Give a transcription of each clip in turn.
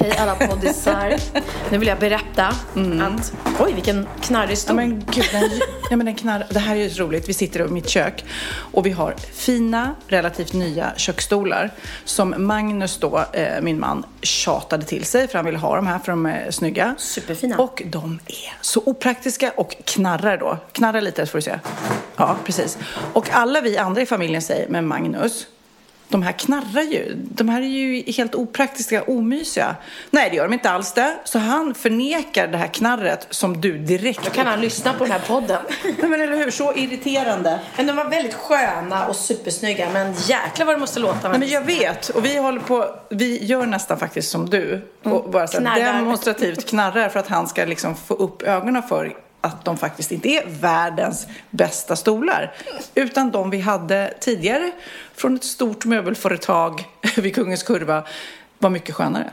Hej alla poddisar. Nu vill jag berätta att, oj vilken knarrig Ja stol. men gud, den, ja, men den knarr, det här är ju roligt. Vi sitter i mitt kök och vi har fina, relativt nya köksstolar som Magnus då, eh, min man, tjatade till sig för han ville ha de här för de är snygga. Superfina. Och de är så opraktiska och knarrar då. Knarrar lite får du se. Ja, precis. Och alla vi andra i familjen säger, men Magnus, de här knarrar ju. De här är ju helt opraktiska, omysiga. Nej, det gör de inte alls det. Så han förnekar det här knarret som du direkt... Då kan han lyssna på den här podden. Nej, men eller hur? Så irriterande. Men de var väldigt sköna och supersnygga men jäklar vad det måste låta. Nej, men jag vet. Och vi håller på... Vi gör nästan faktiskt som du. Och bara så här Knarrar. demonstrativt knarrar för att han ska liksom få upp ögonen för att de faktiskt inte är världens bästa stolar. Utan de vi hade tidigare från ett stort möbelföretag vid Kungens Kurva var mycket skönare.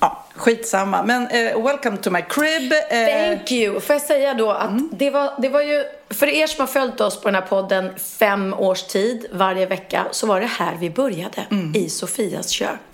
Ja, skitsamma. Men eh, welcome to my crib. Eh, Thank you. Får jag säga då att det, var, det var ju, för er som har följt oss på den här podden fem års tid varje vecka så var det här vi började, i Sofias kök.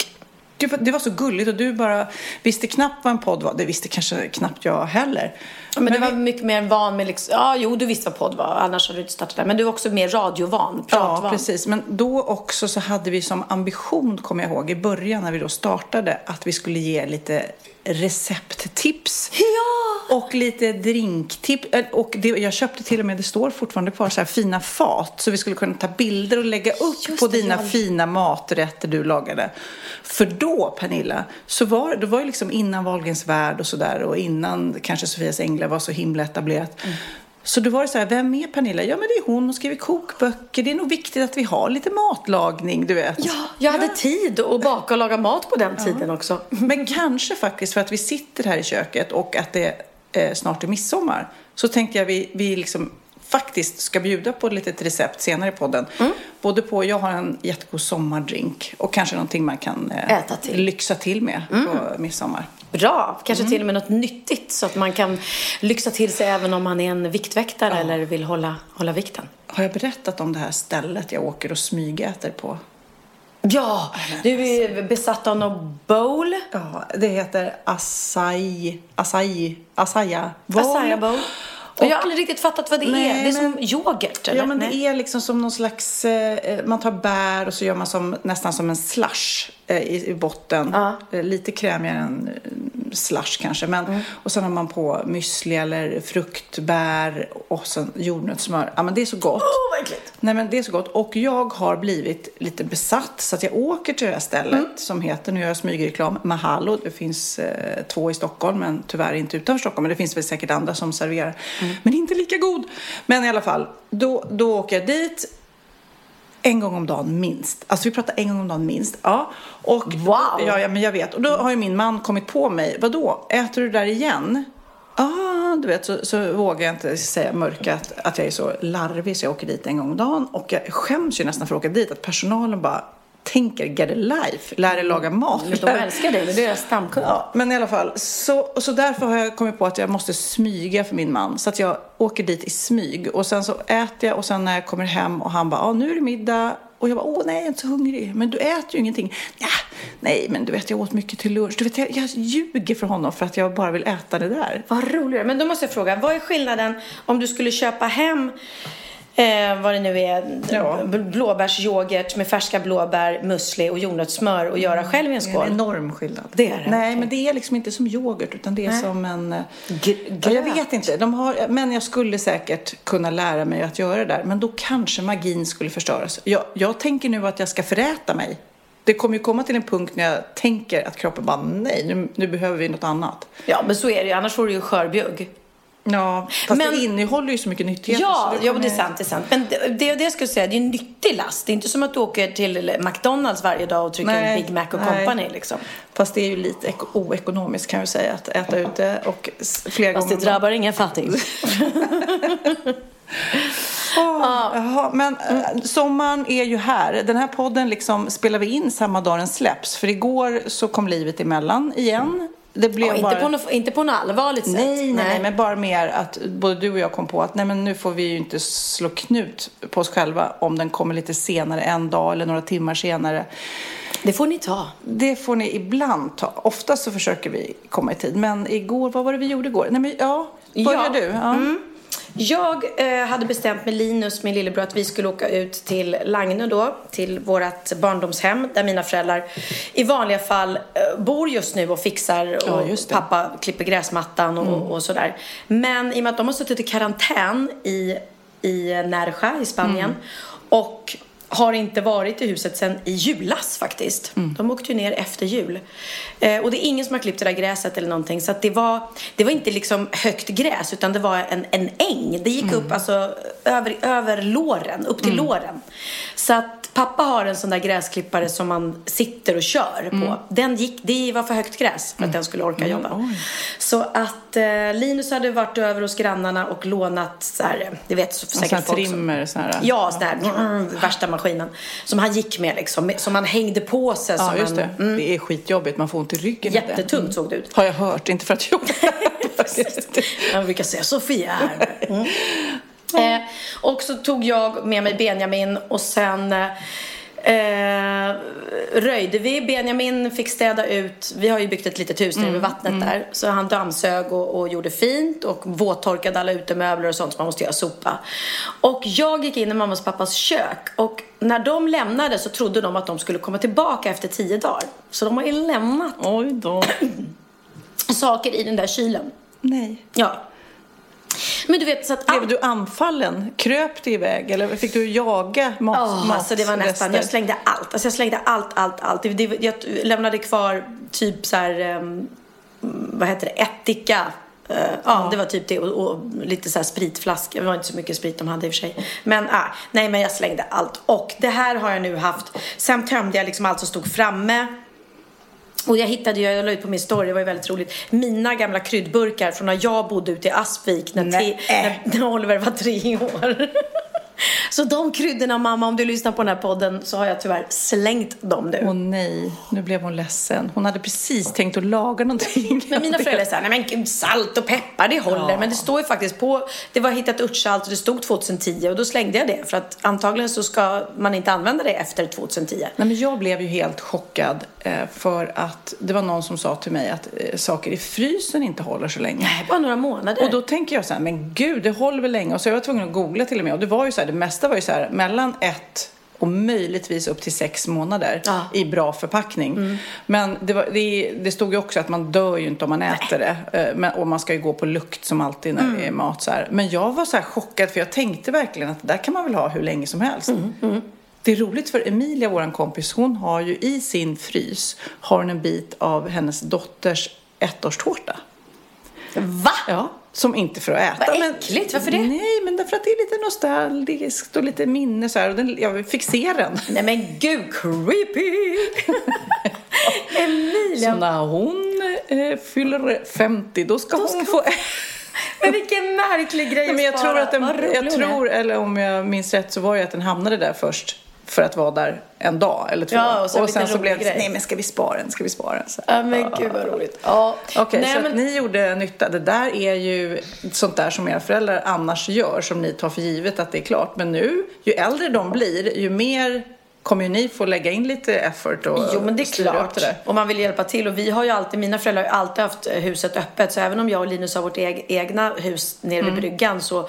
Det var, det var så gulligt och du bara visste knappt vad en podd var. Det visste kanske knappt jag heller. Ja, men, du vi- var mycket mer van med liksom, ja jo du visste vad podd var, annars hade du inte startat där. Men du var också mer radiovan, pratvan. Ja, precis. Men då också så hade vi som ambition, kommer jag ihåg, i början när vi då startade, att vi skulle ge lite recepttips. Ja! Och lite drinktips. Och det, jag köpte till och med, det står fortfarande kvar, så här fina fat. Så vi skulle kunna ta bilder och lägga upp Just på det, dina ja. fina maträtter du lagade. För då, Pernilla, så var det var ju liksom innan Wahlgrens värld och sådär. Och innan kanske Sofias Änglar var så himla etablerat. Mm. Så då var det så här, vem är Pernilla? Ja, men det är hon, hon skriver kokböcker. Det är nog viktigt att vi har lite matlagning, du vet. Ja, jag hade tid att baka och laga mat på den tiden också. Men kanske faktiskt för att vi sitter här i köket och att det eh, snart är midsommar. Så tänkte jag vi, vi liksom faktiskt ska bjuda på ett litet recept senare i podden. Mm. Både på, jag har en jättegod sommardrink och kanske någonting man kan eh, Äta till. Mm. lyxa till med på midsommar. Bra, kanske till och med något nyttigt så att man kan lyxa till sig även om man är en viktväktare eller vill hålla, hålla vikten. Har jag berättat om det här stället jag åker och smygäter på? Ja, du är besatt av någon bowl. Ja, det heter acai, acai, asaya bowl. Asaya bowl. Och jag har aldrig riktigt fattat vad det Nej, är. Det är som men- yoghurt, eller? Ja, men det Nej. är liksom som någon slags... Eh, man tar bär och så gör man som, nästan som en slush eh, i, i botten. Ja. Eh, lite krämigare än eh, slush kanske. Men, Mm. Och sen har man på müsli eller fruktbär och sen jordnötssmör. Ja, men det är så gott. Åh, vad. Nej, men det är så gott. Och jag har blivit lite besatt så att jag åker till det här stället Mm. som heter, nu gör jag smygreklam, Mahalo. Det finns eh, två i Stockholm, men tyvärr inte utanför Stockholm. Men det finns väl säkert andra som serverar. Mm. Men inte lika god. Men i alla fall, då, då åker jag dit. En gång om dagen minst. Alltså vi pratar en gång om dagen minst. Ja. Och, Wow. Ja, ja, men jag vet. Och då har ju min man kommit på mig. Vadå, äter du där igen? Ah, du vet, så, så vågar jag inte säga mörka att, att jag är så larvig så jag åker dit en gång om dagen. Och jag skäms ju nästan för att åka dit. Att personalen bara tänker get a life, lär dig laga mat. De älskar dig, det är deras stamkund. Ja, men i alla fall. Så, så därför har jag kommit på att jag måste smyga för min man. Så att jag åker dit i smyg. Och sen så äter jag och sen när jag kommer hem och han bara, ah, nu är det middag. och jag bara, åh nej jag är inte så hungrig. Men du äter ju ingenting. Ja, nej men du vet jag åt mycket till lunch. Du vet jag, jag ljuger för honom för att jag bara vill äta det där. Vad roligt. Men då måste jag fråga, vad är skillnaden om du skulle köpa hem eh, vad det nu är, Ja. blåbärsyoghurt med färska blåbär, musli och jordnötssmör och göra själv i en Det är skål? en enorm skillnad. Det är det, Nej, men det är liksom inte som yoghurt utan det är Nej. som en... eh, G- Ja, jag gröt. vet inte. De har, men jag skulle säkert kunna lära mig att göra det där. Men då kanske magin skulle förstöras. Jag, jag tänker nu att jag ska föräta mig. Det kommer ju komma till en punkt när jag tänker att kroppen bara nej, nu, nu behöver vi något annat. Ja, men så är det ju. Annars får du ju skörbjugg. Ja, fast Men- det innehåller ju så mycket nyttigheter. Ja, så ja det är sant. Det är sant. Men det, det, det jag skulle säga, det är en nyttig last. Det är inte som att du åker till McDonalds varje dag och trycker Nej, en Big Mac och nej. company liksom. Fast det är ju lite ek- oekonomiskt kan jag säga att äta ute och flera Fast det gånger. dagen. drabbar ingen fattig. Åh, Jaha, men äh, sommaren är ju här. Den här podden liksom spelar vi in samma dag den släpps. För igår så kom livet emellan igen. Det blev Ja, inte, bara... på något, inte på något allvarligt sätt. Nej, nej, nej, men bara mer att både du och jag kom på att nej, men nu får vi ju inte slå knut på oss själva om den kommer lite senare, en dag eller några timmar senare. Det får ni ta. Det får ni ibland ta. Oftast så försöker vi komma i tid. Men igår, vad var det vi gjorde igår? Nej, men ja, börjar Ja. du? Ja. Jag eh, hade bestämt med Linus, min lillebror, att vi skulle åka ut till Lagnö då, till vårt barndomshem där mina föräldrar i vanliga fall eh, bor just nu och fixar Ja, och. Mm. pappa klipper gräsmattan och, och sådär. Men i och med att de har suttit i karantän i, i Nerja i Spanien Mm. och har inte varit i huset sedan i julas faktiskt. Mm. De åkte ju ner efter jul. Eh, och det är ingen som har klippt det där gräset eller någonting. Så att det var, det var inte liksom högt gräs utan det var en, en äng. Det gick Mm. upp alltså över, över låren, upp till låren. Så att pappa har en sån där gräsklippare som man sitter och kör på. Mm. Den gick, det var för högt gräs för att den skulle orka jobba. Så att eh, Linus hade varit över hos grannarna och lånat så här, det vet så här säkert folk trimmer, sån här. Ja, sån mm, värsta maskinen. Som han gick med liksom. Som han hängde på sig. Ja, just det. Det är skitjobbigt. Man får ont i ryggen. Jättetungt såg det ut. Har jag hört, inte för att jag. Han brukar säga Sofia här. Mm. Eh, och så tog jag med mig Benjamin och sen eh, röjde vi. Benjamin fick städa ut. Vi har ju byggt ett litet hus nere vid vattnet där. Så han dammsög och, och gjorde fint och våttorkade alla utemöbler och sånt som man måste göra sopa. Och jag gick in i mammas och pappas kök och när de lämnade så trodde de att de skulle komma tillbaka efter tio dagar. Så de har ju lämnat Oj då. saker i den där kylen. Nej. Ja. Men du vet så att... Blev du anfallen? Kröp du iväg eller fick du jaga mat? Ja, alltså det var nästan, jag slängde allt. Alltså jag slängde allt, allt, allt. Det, det, jag lämnade kvar typ så här, um, vad heter det, ättika. Uh, ja, det var typ det och, och lite så här spritflaskor. Det var inte så mycket sprit de hade i och för sig. Men ah, nej, men jag slängde allt. Och det här har jag nu haft. Sen tömde jag liksom allt som stod framme. Och jag hittade ju, jag la ut på min story, det var ju väldigt roligt, mina gamla kryddburkar från när jag bodde ute i Aspvik när, te, när, när Oliver var tre år. Så de kryddorna mamma, om du lyssnar på den här podden så har jag tyvärr slängt dem nu. Åh nej, nu blev hon ledsen. Hon hade precis tänkt att laga någonting. Men mina föräldrar säger nej men salt och peppar det håller. Ja. Men det står ju faktiskt på, det var hittat örtsalt och det stod 2010 och då slängde jag det. För att antagligen så ska man inte använda det efter 2010. Nej, men jag blev ju helt chockad eh, för att det var någon som sa till mig att eh, saker i frysen inte håller så länge. Nej, bara några månader. Och då tänker jag så här, men gud, det håller väl länge? Och så jag var tvungen att googla till och med. Och det var ju så här, det mesta var ju så här, mellan ett och möjligtvis upp till sex månader Ja. i bra förpackning. Men det, var, det, det stod ju också att man dör ju inte om man äter det. Eh, Men, och man ska ju gå på lukt som alltid när det är mat. Så här. Men jag var så här chockad för jag tänkte verkligen att det där kan man väl ha hur länge som helst. Det är roligt för Emilia, vår kompis, hon har ju i sin frys har hon en bit av hennes dotters ettårstårta. Va? Ja, som inte för att äta. Vad men- äckligt, varför det? Nej, men därför att det är lite nostalgiskt och lite minne så här. Och den, jag fick se den. Nej men gud, creepy! Så Emilia, när hon eh, fyller 50, då ska hon få... men vilken märklig grej Nej, men jag att tror spara. att den, jag tror, eller om jag minns rätt så var det att den hamnade där först för att vara där en dag eller två. Ja, och så en liten så blev det nej men ska vi spara den, ska vi spara den? Så. Ja men gud vad roligt. Ja. Okej, Nej, så men- att ni gjorde nytta. Det där är ju sånt där som era föräldrar annars gör, som ni tar för givet att det är klart. Men nu, ju äldre de blir, ju mer kommer ju ni få lägga in lite effort och Jo men det är klart. det där. Och man vill hjälpa till. Och vi har ju alltid, mina föräldrar har ju alltid haft huset öppet. Så även om jag och Linus har vårt eg- egna hus nere vid bryggan så,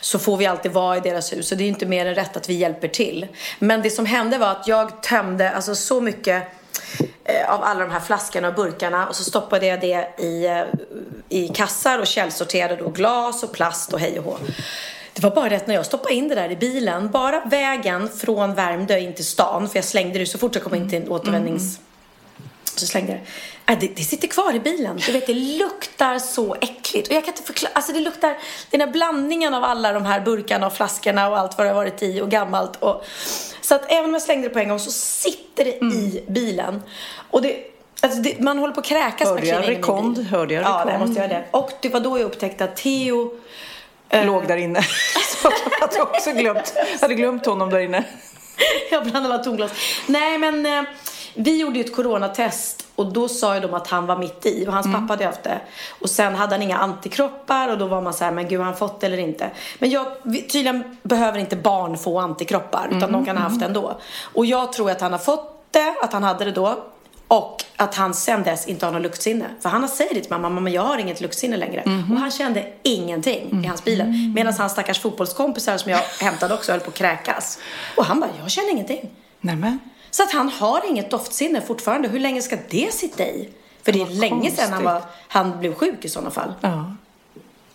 så får vi alltid vara i deras hus. Så det är inte mer än rätt att vi hjälper till. Men det som hände var att jag tömde alltså så mycket eh, av alla de här flaskorna och burkarna och så stoppade jag det i, eh, i kassar och källsorterade då glas och plast och hej och hå. Det var bara rätt när jag stoppade in det där i bilen, bara vägen från Värmdö in till stan, för jag slängde det så fort jag kom in till en återvändnings... Så slängde jag det. Äh, det. Det sitter kvar i bilen. Du vet, det luktar så äckligt. Och jag kan inte förklara. Alltså det luktar, den här blandningen av alla de här burkarna och flaskorna och allt vad det har varit i och gammalt. Och, så att även om jag slängde det på en gång så sitter det i bilen. Och det, alltså det, man håller på att kräkas Hörde jag rekond? Hörde jag Ja, det rekond? måste jag det. Och det var då jag upptäckte att Theo Låg där inne. Så jag hade också glömt, hade glömt honom där inne. Jag bland alla tomglas. Nej, men eh, vi gjorde ju ett coronatest och då sa ju de att han var mitt i och hans pappa hade haft det. Och sen hade han inga antikroppar och då var man så här, men gud har han fått det eller inte? Men jag, tydligen behöver inte barn få antikroppar utan de kan ha haft det ändå. Och jag tror att han har fått det, att han hade det då. Och att han sen dess inte har något luktsinne. För han säger det till mamma, mamma jag har inget luktsinne längre. Och han kände ingenting i hans bilen. Medan hans stackars fotbollskompisar som jag hämtade också höll på att kräkas. Och han bara, jag känner ingenting. Nämen. Så att han har inget doftsinne fortfarande. Hur länge ska det sitta i? För det är länge sedan han, var, han blev sjuk i sådana fall. Ja.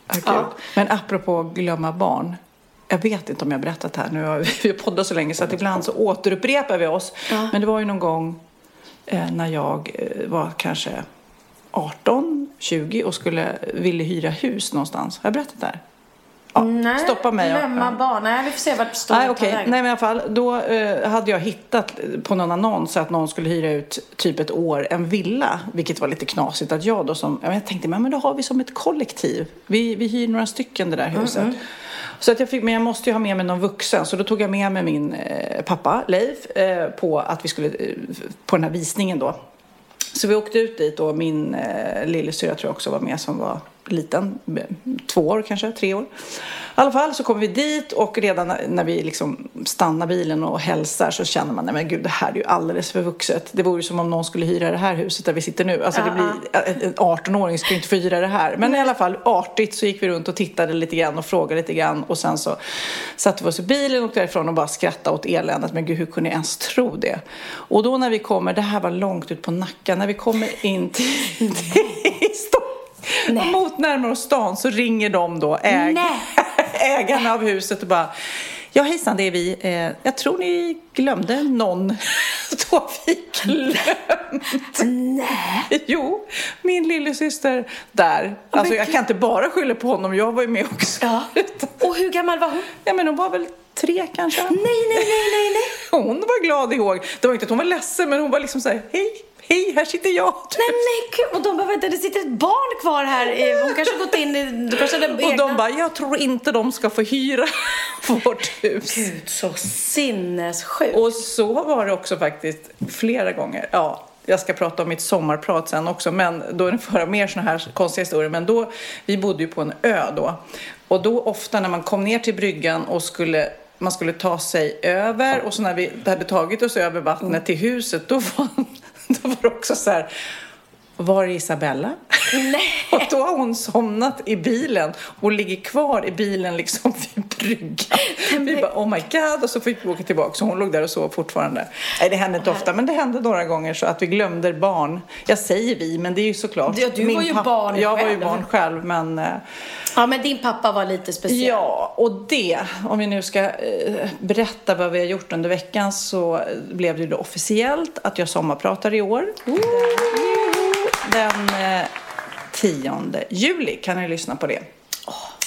Ja, gud. Ja. Men apropå glömma barn. Jag vet inte om jag har berättat det här. Nu har vi, poddat så länge så att ibland så återupprepar vi oss. Men det var ju någon gång när jag eh, var kanske 18, 20 och skulle, ville hyra hus någonstans. Har jag berättat det här? Ja, Nej, stoppa mig. Glömma barn. Nej, vi får se vart står Nej, tar vägen. Nej, men i alla fall. Då eh, hade jag hittat på någon annons att någon skulle hyra ut typ ett år en villa. Vilket var lite knasigt att jag då som, jag tänkte, men, då har vi som ett kollektiv. Vi, vi hyr några stycken det där huset. Så att jag fick, men jag måste ju ha med mig någon vuxen. Så då tog jag med mig min eh, pappa, Leif, eh, på att vi skulle, eh, på den här visningen då. Så vi åkte ut dit och min eh, lillasyrra tror jag också var med som var liten, två år kanske, tre år. I alla fall så kommer vi dit och redan när- vi liksom stannar bilen och hälsar så känner man, nej men gud det här är ju alldeles för vuxet. Det vore ju som om någon skulle hyra det här huset där vi sitter nu. Alltså det blir, en en 18-åring skulle inte få hyra det här. Men i alla fall artigt så gick vi runt och tittade lite grann och frågade lite grann och sen så satte vi oss i bilen och åkte därifrån och bara skrattade åt eländet. Men gud hur kunde jag ens tro det? Och då när vi kommer, det här var långt ut på Nacka, när vi kommer in till, till Stockholm mot närmare stan så ringer de då äg, Nej. ägarna av huset och bara Ja hejsan det är vi. Eh, jag tror ni glömde någon. Då har vi glömt. Nej. Jo, min lillasyster där. Alltså jag kan inte bara skylla på honom, jag var ju med också. Ja. Och hur gammal var hon? Ja men hon var väl tre kanske. Nej, nej, nej, nej, nej. Hon var glad ihåg. Det var inte att hon var ledsen men hon var liksom så här, hej, hej, här sitter jag. Nej men gud, och de bara vänta det sitter ett barn kvar här. Eh, Hon kanske gått in i, du kanske hade Och egna... de bara, jag tror inte de ska få hyra vårt hus. Gud så sinnessjukt. Och så var det också faktiskt flera gånger. Ja, jag ska prata om mitt sommarprat sen också, men då är det för mer sådana här konstiga historier. Men då, vi bodde ju på en ö då. Och då ofta när man kom ner till bryggan och skulle man skulle ta sig över och så när vi hade tagit oss över vattnet till huset då var, då var det också så här var är Isabella? Nej. och då har hon somnat i bilen och ligger kvar i bilen liksom vid bryggan. Vi bara oh my god och så fick vi åka tillbaka så hon låg där och sov fortfarande. Nej det hände inte ofta men det hände några gånger så att vi glömde barn. Jag säger vi men det är ju såklart. Ja, du var ju barn Jag var ju barn själv men eh, Ja men din pappa var lite speciell. Ja, och det, om vi nu ska eh, berätta vad vi har gjort under veckan så blev det då officiellt att jag sommarpratar i år. Den eh, 10 juli kan ni lyssna på det.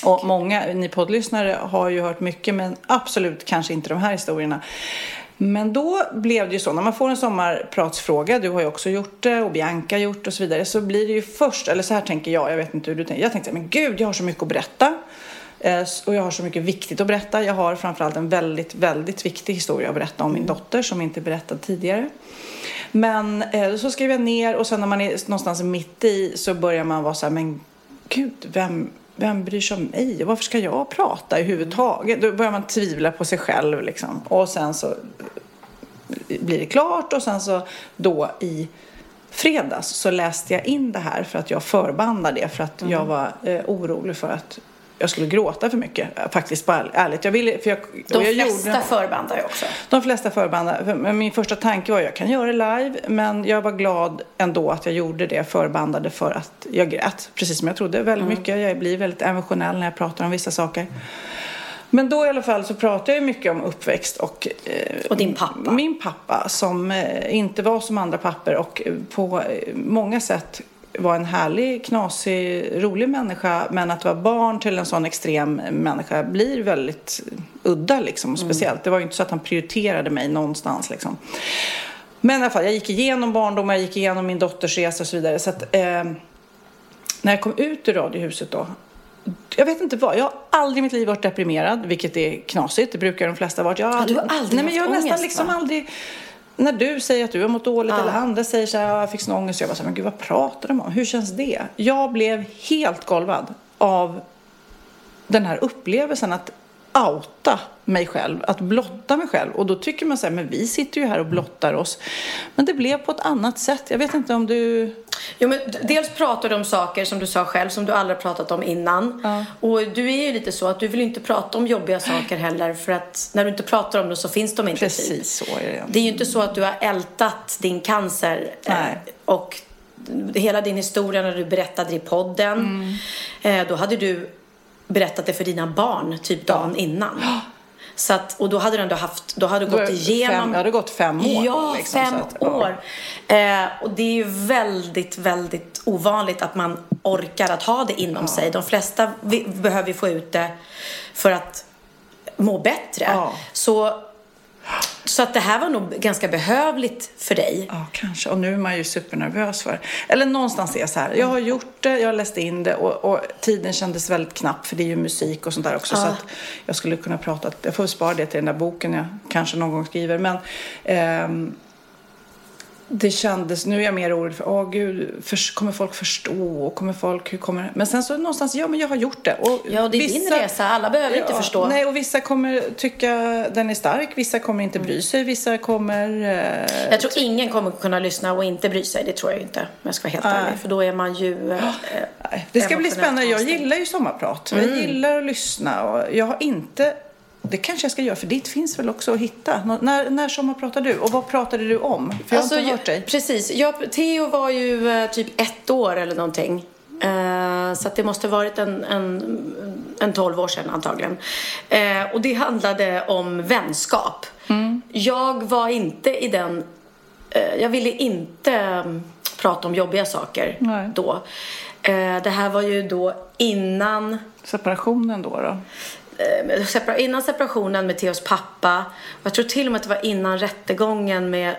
Och många, ni poddlyssnare har ju hört mycket men absolut kanske inte de här historierna. Men då blev det ju så, när man får en sommarpratsfråga, du har ju också gjort det och Bianca har gjort och så vidare, så blir det ju först, eller så här tänker jag, jag vet inte hur du tänker, jag tänkte men gud, jag har så mycket att berätta. Eh, och jag har så mycket viktigt att berätta. Jag har framförallt en väldigt, väldigt viktig historia att berätta om min dotter som inte berättad tidigare. Men eh, så skrev jag ner och sen när man är någonstans mitt i så börjar man vara så här, men gud, vem, vem bryr sig om mig? Och Varför ska jag prata överhuvudtaget? Då börjar man tvivla på sig själv liksom. Och sen så blir det klart och sen så då i fredags så läste jag in det här för att jag förbandade det för att Mm. jag var eh, orolig för att jag skulle gråta för mycket. eh, Faktiskt, bara ärligt. Jag ville, för jag, De jag flesta gjorde- förbandar ju också. de flesta förbandar. Min första tanke var jag kan göra det live. Men jag var glad ändå att jag gjorde det förbandade för att jag grät. Precis som jag trodde väldigt Mm. mycket. Jag blir väldigt emotionell när jag pratar om vissa saker. Men då i alla fall så pratar jag mycket om uppväxt och, eh, Och din pappa. Min pappa som eh, inte var som andra papper och eh, på eh, många sätt var en härlig, knasig, rolig människa men att vara barn till en sån extrem människa blir väldigt udda liksom, och speciellt. Det var ju inte så att han prioriterade mig någonstans liksom. Men i alla fall, jag gick igenom barndom, jag gick igenom min dotters resa och så vidare. Så att, eh, när jag kom ut ur Radiohuset då, jag vet inte vad, jag har aldrig i mitt liv varit deprimerad, vilket är knasigt, det brukar de flesta ha varit. Jag har Ja, du har aldrig nej, men jag har nästan ångest, liksom va? aldrig, när du säger att du har mått dåligt eller andra säger så här, "Ja, jag fick sån ångest, jag bara så här, men gud vad pratar de om? Hur känns det? Jag blev helt golvad av den här upplevelsen att outa mig själv, att blotta mig själv. Och då tycker man så här, men vi sitter ju här och blottar oss. Men det blev på ett annat sätt. Jag vet inte om du... Jo, men dels pratar du om saker som du sa själv som du aldrig pratat om innan. Och du är ju lite så att du vill inte prata om jobbiga saker heller för att när du inte pratar om det så finns de inte. Precis så är det. Det är ju inte så att du har ältat din cancer eh, Nej. och hela din historia när du berättade i podden. Mm. Eh, då hade du berättat det för dina barn typ dagen innan. Så att, och då hade du ändå haft, då hade du gått igenom. fem- ja, det har gått fem år, Ja, liksom, fem att, ja. år. Eh, och det är ju väldigt, väldigt ovanligt att man orkar att ha det inom sig. De flesta vi, behöver ju få ut det för att må bättre. Ja. Så, så att det här var nog ganska behövligt för dig. Ja, kanske. Och nu är man ju supernervös för Eller någonstans är jag så här. Jag har gjort det, jag har läst in det och, och tiden kändes väldigt knapp för det är ju musik och sånt där också. Så att jag skulle kunna prata, jag får spara det till den där boken jag kanske någon gång skriver. Men ehm, det kändes, nu är jag mer orolig för, åh gud, för, kommer folk förstå? Kommer folk, hur kommer Men sen så någonstans, ja men jag har gjort det. Och Ja, det är din resa. Alla behöver inte förstå. Nej, och vissa kommer tycka den är stark, vissa kommer inte bry sig, vissa kommer... Eh, Jag tror ingen kommer kunna lyssna och inte bry sig. Det tror jag inte. Om jag ska vara helt ärlig. För då är man ju... Eh, Nej, Det ska bli spännande. Jag gillar ju sommarprat. Mm. Jag gillar att lyssna. Och jag har inte... Det kanske jag ska göra, för ditt finns väl också att hitta. Nå- När, när sommarpratar du? Och vad pratade du om? För jag har inte jag- hört dig. Precis. Jag, Theo var ju eh, typ ett år eller någonting. Eh, så det måste ha varit en, en, en 12 år sedan antagligen. Eh, och det handlade om vänskap. Mm. Jag var inte i den... Eh, jag ville inte mm, prata om jobbiga saker Nej. då. Eh, det här var ju då innan Separationen då? då? Eh, innan separationen med Theos pappa. Och jag tror till och med att det var innan rättegången med,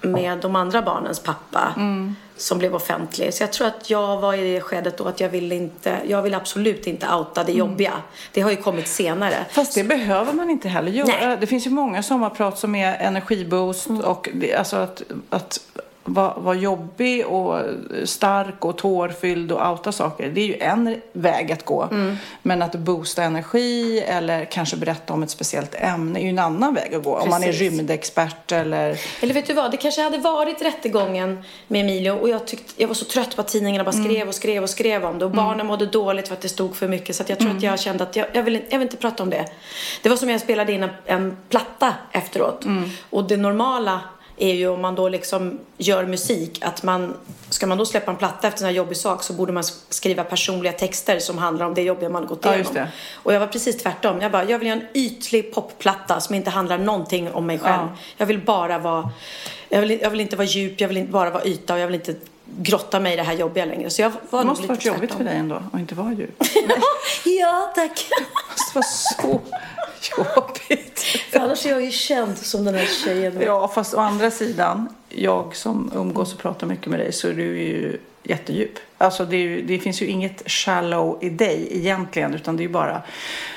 med de andra barnens pappa. Som blev offentlig. Så jag tror att jag var i det skedet då att jag ville inte, jag ville absolut inte outa det jobbiga. Det har ju kommit senare. Fast det behöver man inte heller göra. Nej. Det finns ju många sommarprat som är energiboost och det, alltså att, att vara vara jobbig och stark och tårfylld och outa saker. Det är ju en väg att gå. Men att boosta energi eller kanske berätta om ett speciellt ämne är ju en annan väg att gå. Om man är Precis. rymdexpert eller... Eller vet du vad, det kanske hade varit rättegången med Emilio och jag, tyckte, jag var så trött på att tidningarna bara skrev och skrev och skrev om det och barnen mådde dåligt för att det stod för mycket så att jag tror att jag kände att jag, jag, vill, inte- jag vill inte prata om det. Det var som jag spelade in en, en platta efteråt och det normala är ju om man då liksom gör musik att man ska man då släppa en platta efter en jobbig sak så borde man skriva personliga texter som handlar om det jobbiga man gått Ja, igenom. det. Och jag var precis tvärtom. Jag bara, jag vill göra en ytlig popplatta som inte handlar någonting om mig själv. Ja. Jag vill bara vara, jag vill, jag vill inte vara djup, jag vill inte bara vara yta och jag vill inte grotta mig i det här jobbiga längre. Så jag var Det måste varit jobbigt för dig ändå att inte vara djup. ja, tack. Det måste vara så jobbigt. För annars är jag ju känd som den här tjejen. Ja, fast å andra sidan, jag som umgås och pratar mycket med dig så är du ju jättedjup. Alltså det, ju, det finns ju inget shallow i dig egentligen utan det är ju bara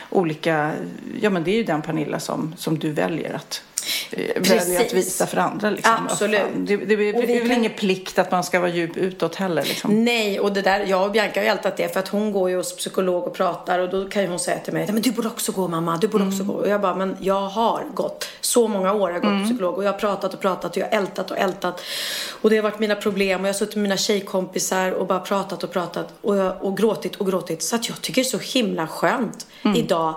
olika, ja men det är ju den Pernilla som, som du väljer att. Väljer att visa för andra. Liksom. Absolut. Det, det, det, Och vi är väl kan- ingen plikt att man ska vara djup utåt heller. Liksom. Nej, och det där, jag och Bianca har ju ältat det för att hon går ju hos psykolog och pratar och då kan ju hon säga till mig, men du borde också gå mamma, du borde också gå. Och jag bara, men jag har gått, så många år har jag gått till psykolog och jag har pratat och pratat och jag har ältat och ältat. Och det har varit mina problem och jag har suttit med mina tjejkompisar och bara pratat och pratat och, jag, och gråtit och gråtit. Så att jag tycker det är så himla skönt idag.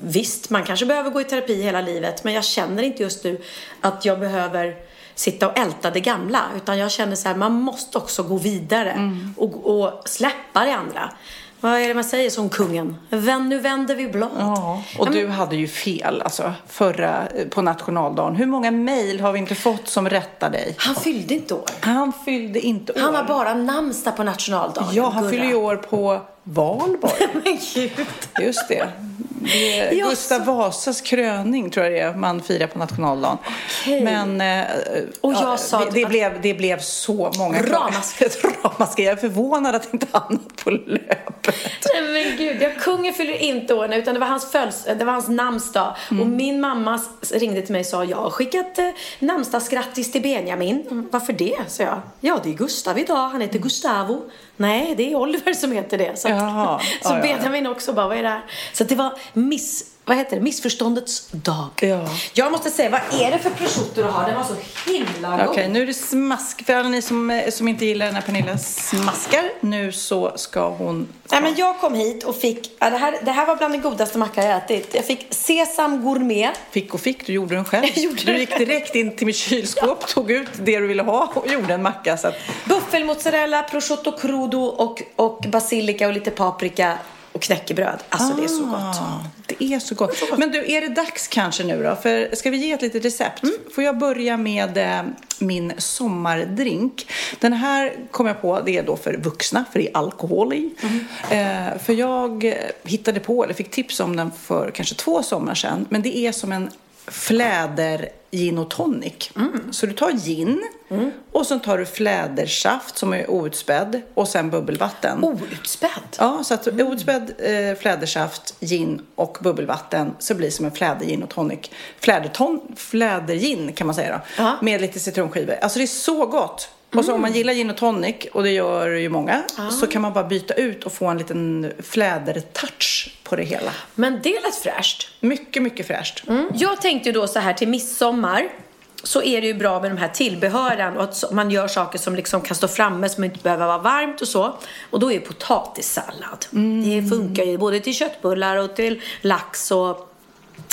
Visst, man kanske behöver gå i terapi hela livet men jag känner inte just nu att jag behöver sitta och älta det gamla. Utan jag känner så här, man måste också gå vidare och, och släppa det andra. Vad är det man säger som kungen? Vänd, nu vänder vi blad. Ja, och du hade ju fel alltså, förra, på nationaldagen. Hur många mejl har vi inte fått som rättar dig? Han fyllde inte år. Han fyllde inte år. Han har bara namnsdag på nationaldagen. Ja, han Gurra. fyller ju år på valborg. Men gud. Just det. det är Ja, Gustav Vasas kröning tror jag det är man firar på nationaldagen. Okej. Men eh, Och jag ja, sa det, det, att- blev, det blev så många Ramaskri. Ett ramaskri. Jag är förvånad att inte hamnat på löpet. Nej men gud, ja, kungen fyller inte år nu utan det var hans föds, det var hans namnsdag. Och min mamma ringde till mig och sa jag har skickat eh, namnsdagsgrattis till Benjamin. Mm, Varför det? sa jag. Ja, det är Gustav idag. Han heter Gustavo. Nej, det är Oliver som heter det. Så, att, så Ja, ja, ja. Benjamin också bara, vad är det här? Så det var miss, vad heter det? missförståndets dag. Ja. Jag måste säga, vad är det för prosciutto du har? Den var så himla god. Okej, nu är det smask. För alla ni som, eh, som inte gillar när Pernilla smaskar, nu så ska hon... Nej, men jag kom hit och fick, ja, det, här, det här var bland det godaste macka jag ätit. Jag fick sesam gourmet. Fick och fick, du gjorde den själv. Jag gjorde du gick direkt in till mitt kylskåp, tog ut det du ville ha och gjorde en macka. Så att, Buffelmozzarella, prosciutto crudo och, och basilika och lite paprika och knäckebröd. Alltså det är så gott. Ah, Det är så gott. Men du, är det dags kanske nu då? För ska vi ge ett litet recept? Mm. Får jag börja med eh, min sommardrink? Den här kom jag på, det är då för vuxna, för det är alkohol i. Mm. Eh, för jag hittade på, eller fick tips om den för kanske två sommar sedan. Men det är som en fläder gin och tonic. Mm. Så du tar gin och så tar du flädersaft som är outspädd och sen bubbelvatten. Outspädd. Ja, så att outspädd eh, flädersaft, gin och bubbelvatten så blir det som en flädergin och tonic. Fläderton, flädergin kan man säga då. Ja. Med lite citronskivor. Alltså det är så gott. Och så om man gillar gin och tonic, och det gör ju många, så kan man bara byta ut och få en liten flädertouch på det hela. Men det lät fräscht. Mycket, mycket fräscht. Mm. Jag tänkte ju då så här till midsommar så är det ju bra med de här tillbehören och att man gör saker som liksom kan stå framme som inte behöver vara varmt och så. Och då är potatissallad. Det funkar ju både till köttbullar och till lax och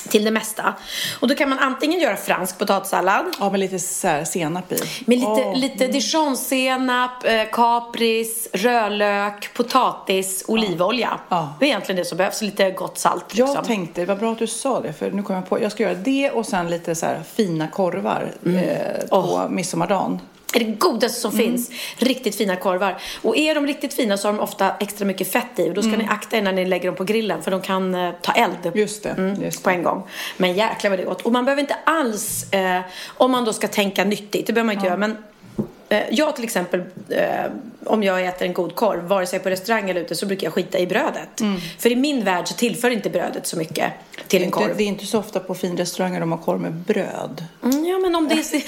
till det mesta. Och då kan man antingen göra fransk potatissallad Ja, med lite så här senap i. med lite, Åh. lite dijonsenap, eh, kapris, rödlök, potatis, olivolja. Ja. Det är egentligen det som behövs. Lite gott salt. Liksom. Jag tänkte, var bra att du sa det, för nu kom jag på, jag ska göra det och sen lite så här fina korvar Mm. eh, på midsommardagen. Är det godaste som Mm. finns. Riktigt fina korvar. Och är de riktigt fina så har de ofta extra mycket fett i. Och då ska ni akta er när ni lägger dem på grillen för de kan eh, ta eld. Mm. Just det, Mm, just på en gång. Men jäklar vad det är gott. Och man behöver inte alls, eh, om man då ska tänka nyttigt, det behöver man inte göra. Men jag till exempel, eh, om jag äter en god korv, vare sig på restaurang eller ute, så brukar jag skita i brödet. För i min värld så tillför inte brödet så mycket till en korv. det är inte så ofta på finrestauranger de har korv med bröd. Mm, ja, men om det är...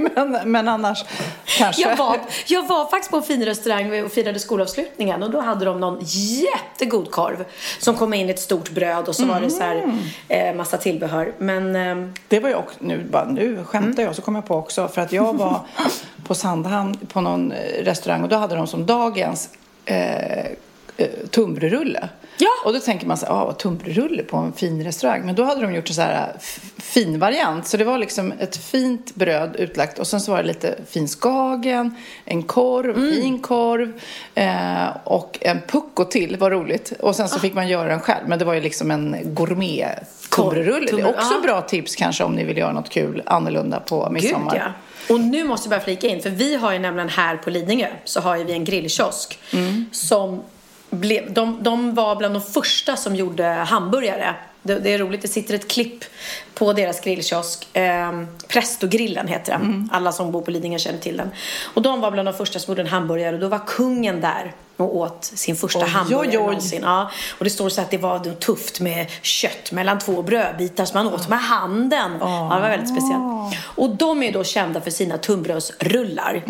Men, men annars kanske. Jag var, jag var faktiskt på en fin restaurang och firade skolavslutningen och då hade de någon jättegod korv som kom in i ett stort bröd och så var det så här eh, massa tillbehör. Men eh, Det var jag också, nu, bara, nu skämtar jag, så kom jag på också, för att jag var på Sandhamn på någon eh, restaurang och då hade de som dagens eh, eh, tunnbrödsrulle. Ja. Och då tänker man så här, ah, vad tunnbrödsrulle på en fin restaurang. Men då hade de gjort en så här f- fin variant. Så det var liksom ett fint bröd utlagt och sen så var det lite fin skagen, en korv, fin korv eh, och en pucko till, var roligt. Och sen så fick man göra den själv. Men det var ju liksom en gourmet tunnbrödsrulle. Det är också ja. bra tips kanske om ni vill göra något kul annorlunda på gud midsommar. ja. Och nu måste jag bara flika in, för vi har ju nämligen här på Lidingö så har ju vi en grillkiosk som blev, de, de var bland de första som gjorde hamburgare Det, det är roligt, det sitter ett klipp på deras grillkiosk. Eh, Prestogrillen heter den. Mm. Alla som bor på Lidingö känner till den. Och de var bland de första som gjorde en hamburgare och då var kungen där och åt sin första Oj, hamburgare oj, oj. någonsin. Ja, och det står så att det var tufft med kött mellan två brödbitar som man åt med handen. Ja, det var väldigt speciellt. Och de är då kända för sina tunnbrödsrullar.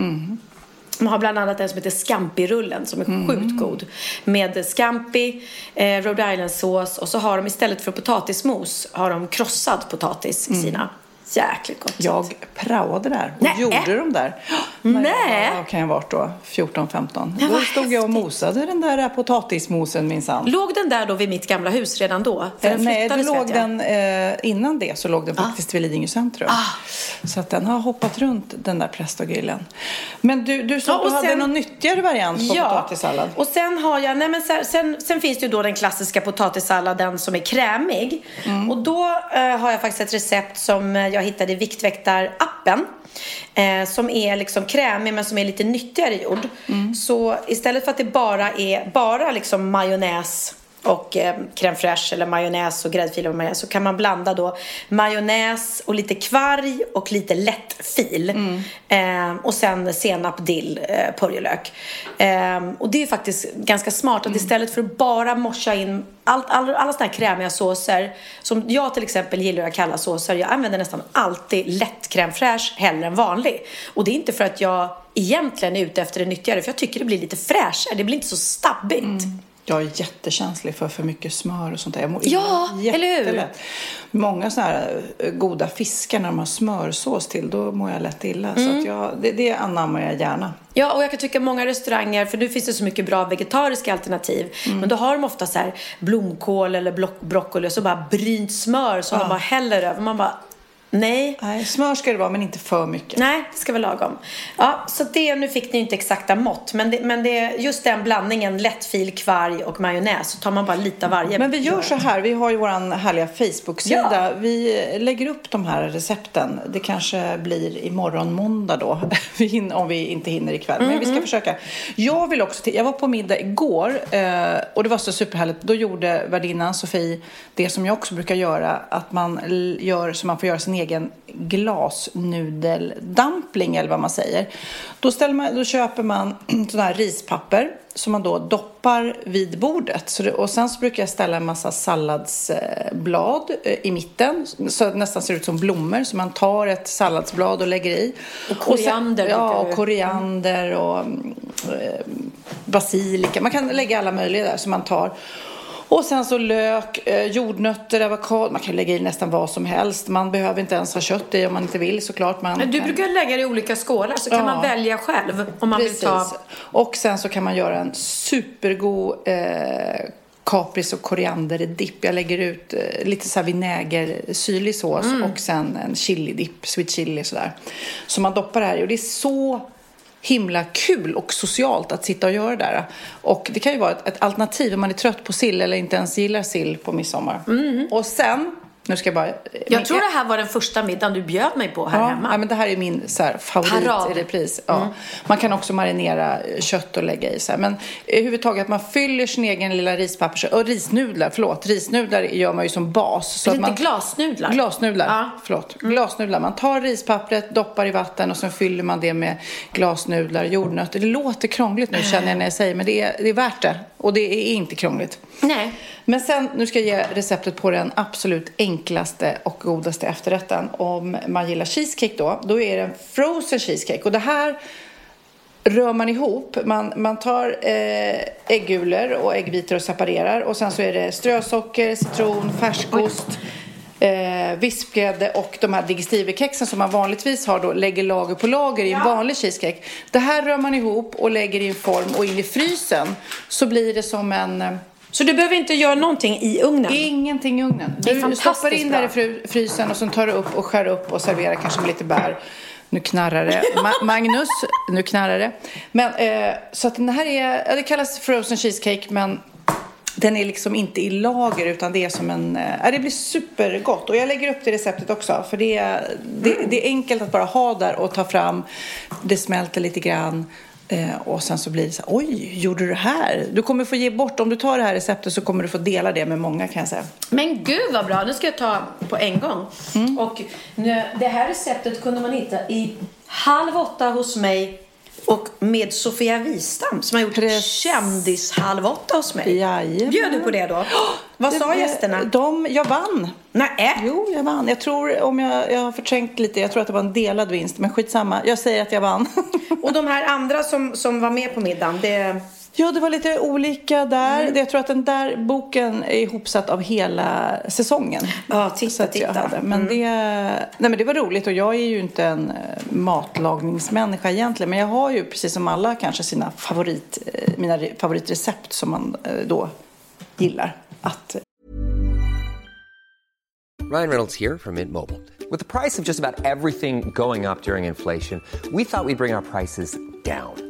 De har bland annat en som heter Scampi-rullen som är sjukt god. Med Scampi, eh, Rhode Island-sås och så har de istället för potatismos har de krossad potatis i sina. Jäkligt gott. Jag praoade där och Nej. gjorde de där. Nej. När jag kan jag varit då? 14-15. Då vad stod jag och mosade den där potatismosen minsann. Låg den där då vid mitt gamla hus redan då? Eh, Nej, då låg jag. den, eh, innan det så låg den faktiskt vid Lidingö centrum. Så att den har hoppat runt den där prästogrillen. Men du, du sa Ja, att du och hade sen- någon nyttigare variant på potatissallad. Och sen har jag, nej men sen, sen, sen finns det ju då den klassiska potatissalladen som är krämig. Mm. Och då eh, har jag faktiskt ett recept som eh, jag hittade Viktväktar-appen. Eh, som är liksom krämig men som är lite nyttigare gjord. Mm. Så istället för att det bara är bara liksom majonnäs och eh, crème fraîche eller majonnäs och gräddfil och majonnäs så kan man blanda då majonnäs och lite kvarg och lite lättfil. Eh, och sen senap, dill, eh, purjolök. Eh, och det är faktiskt ganska smart att istället för att bara morsa in allt, all, alla sådana här krämiga såser som jag till exempel gillar att kalla såser. Jag använder nästan alltid lätt crème fraîche hellre än vanlig. Och det är inte för att jag egentligen är ute efter det nyttigare för jag tycker det blir lite fräschare. Det blir inte så stabbigt. Jag är jättekänslig för för mycket smör och sånt där. Jag mår Ja, illa eller hur? Många sådana här eh, goda fiskar när de har smörsås till, då mår jag lätt illa. Så Mm. att jag, det, det anammar jag gärna. Ja, och jag kan tycka många restauranger, för nu finns det så mycket bra vegetariska alternativ, men då har de ofta så här blomkål eller broccoli och så bara brynt smör som de bara häller över. Man bara, nej. Nej, smör ska det vara, men inte för mycket. Nej, det ska vara lagom. Ja, så det, nu fick ni inte exakta mått, men, det, men det, just den blandningen lättfil, kvarg och majonnäs, så tar man bara lite av varje. Men vi gör så här, vi har ju vår härliga Facebook-sida. Ja. Vi lägger upp de här recepten. Det kanske blir imorgon måndag då, om vi inte hinner ikväll. Men vi ska försöka. Jag vill också till, jag var på middag igår eh, och det var så superhärligt. Då gjorde värdinnan Sofie det som jag också brukar göra, att man gör så man får göra sin egen glasnudeldumpling eller vad man säger. Då, ställer man, då köper man sådana här rispapper som man då doppar vid bordet. Så det, och sen så brukar jag ställa en massa salladsblad eh, i mitten så det nästan ser ut som blommor. Så man tar ett salladsblad och lägger i. Och koriander sen, Ja, och koriander och eh, basilika. Man kan lägga alla möjliga där som man tar. Och sen så lök, eh, jordnötter, avokado. Man kan lägga i nästan vad som helst. Man behöver inte ens ha kött i om man inte vill såklart. Man Men du brukar lägga det i olika skålar så kan Ja. man välja själv om man Precis. vill ta... Och sen så kan man göra en supergod eh, kapris och korianderdipp. Jag lägger ut eh, lite så här vinäger, syrlig sås Mm. och sen en chilidipp, sweet chili sådär. Så man doppar det här i och det är så himla kul och socialt att sitta och göra det där. Och det kan ju vara ett, ett alternativ om man är trött på sill eller inte ens gillar sill på midsommar. Och sen, nu ska jag bara... Mm. Jag tror det här var den första middagen du bjöd mig på här Ja, hemma. ja, men det här är min så här, favorit Parad. repris. Ja. Man kan också marinera eh, kött och lägga i. Så här. Men överhuvudtaget att man fyller sin egen lilla rispappers... Och risnudlar, förlåt. Risnudlar gör man ju som bas. Så Är det inte man, glasnudlar? Glasnudlar, Ja. Mm. förlåt. Glasnudlar. Man tar rispappret, doppar i vatten och sen fyller man det med glasnudlar, jordnötter. Det låter krångligt nu känner jag när jag säger men det är, det är värt det. Och det är inte krångligt. Nej. Men sen, nu ska jag ge receptet på den absolut enklaste och godaste efterrätten. Om man gillar cheesecake då, då är det en frozen cheesecake. Och det här rör man ihop. Man, man tar eh, äggulor och äggvitor och separerar. Och sen så är det strösocker, citron, färskost, eh, vispgrädde och de här digestivekexen som man vanligtvis har då lägger lager på lager i en vanlig cheesecake. Det här rör man ihop och lägger i en form och in i frysen. Så blir det som en... eh, Så du behöver inte göra någonting i ugnen? Ingenting i ugnen. Du stoppar in det i frysen och sen tar du upp och skär upp och serverar kanske med lite bär. Nu knarrar det. Ma- Magnus, nu knarrar det. Men, eh, så att den här är, ja, det kallas frozen cheesecake men den är liksom inte i lager utan det är som en, eh, ja, det blir supergott. Och jag lägger upp det receptet också för det är, det, det är enkelt att bara ha där och ta fram. Det smälter lite grann. Eh, och sen så blir det så här, oj, gjorde du det här? Du kommer få ge bort, om du tar det här receptet så kommer du få dela det med många kan jag säga. Men gud vad bra, nu ska jag ta på en gång. Mm. Och nu, det här receptet kunde man hitta i Halv åtta hos mig och med Sofia Wistam som har gjort Precis. kändis Halv åtta hos mig. Jajamän. Bjöd du på det då? Vad sa Det- gästerna? De, jag vann. Nej. Jo, jag vann. Jag tror, om jag, jag har förträngt lite, jag tror att det var en delad vinst, men skitsamma. Jag säger att jag vann. Och de här andra som, som var med på middagen, det... ja, det var lite olika där. Mm. Jag tror att den där boken är ihopsatt av hela säsongen. Ja, titta, titta. hade. Men, det, nej, men det var roligt och jag är ju inte en eh, matlagningsmänniska egentligen. Men jag har ju precis som alla kanske sina favorit, eh, mina re- favoritrecept som man eh, då gillar att Ryan Reynolds here from Mint Mobile. With the price of just about everything going up during inflation, we thought we'd bring our prices down.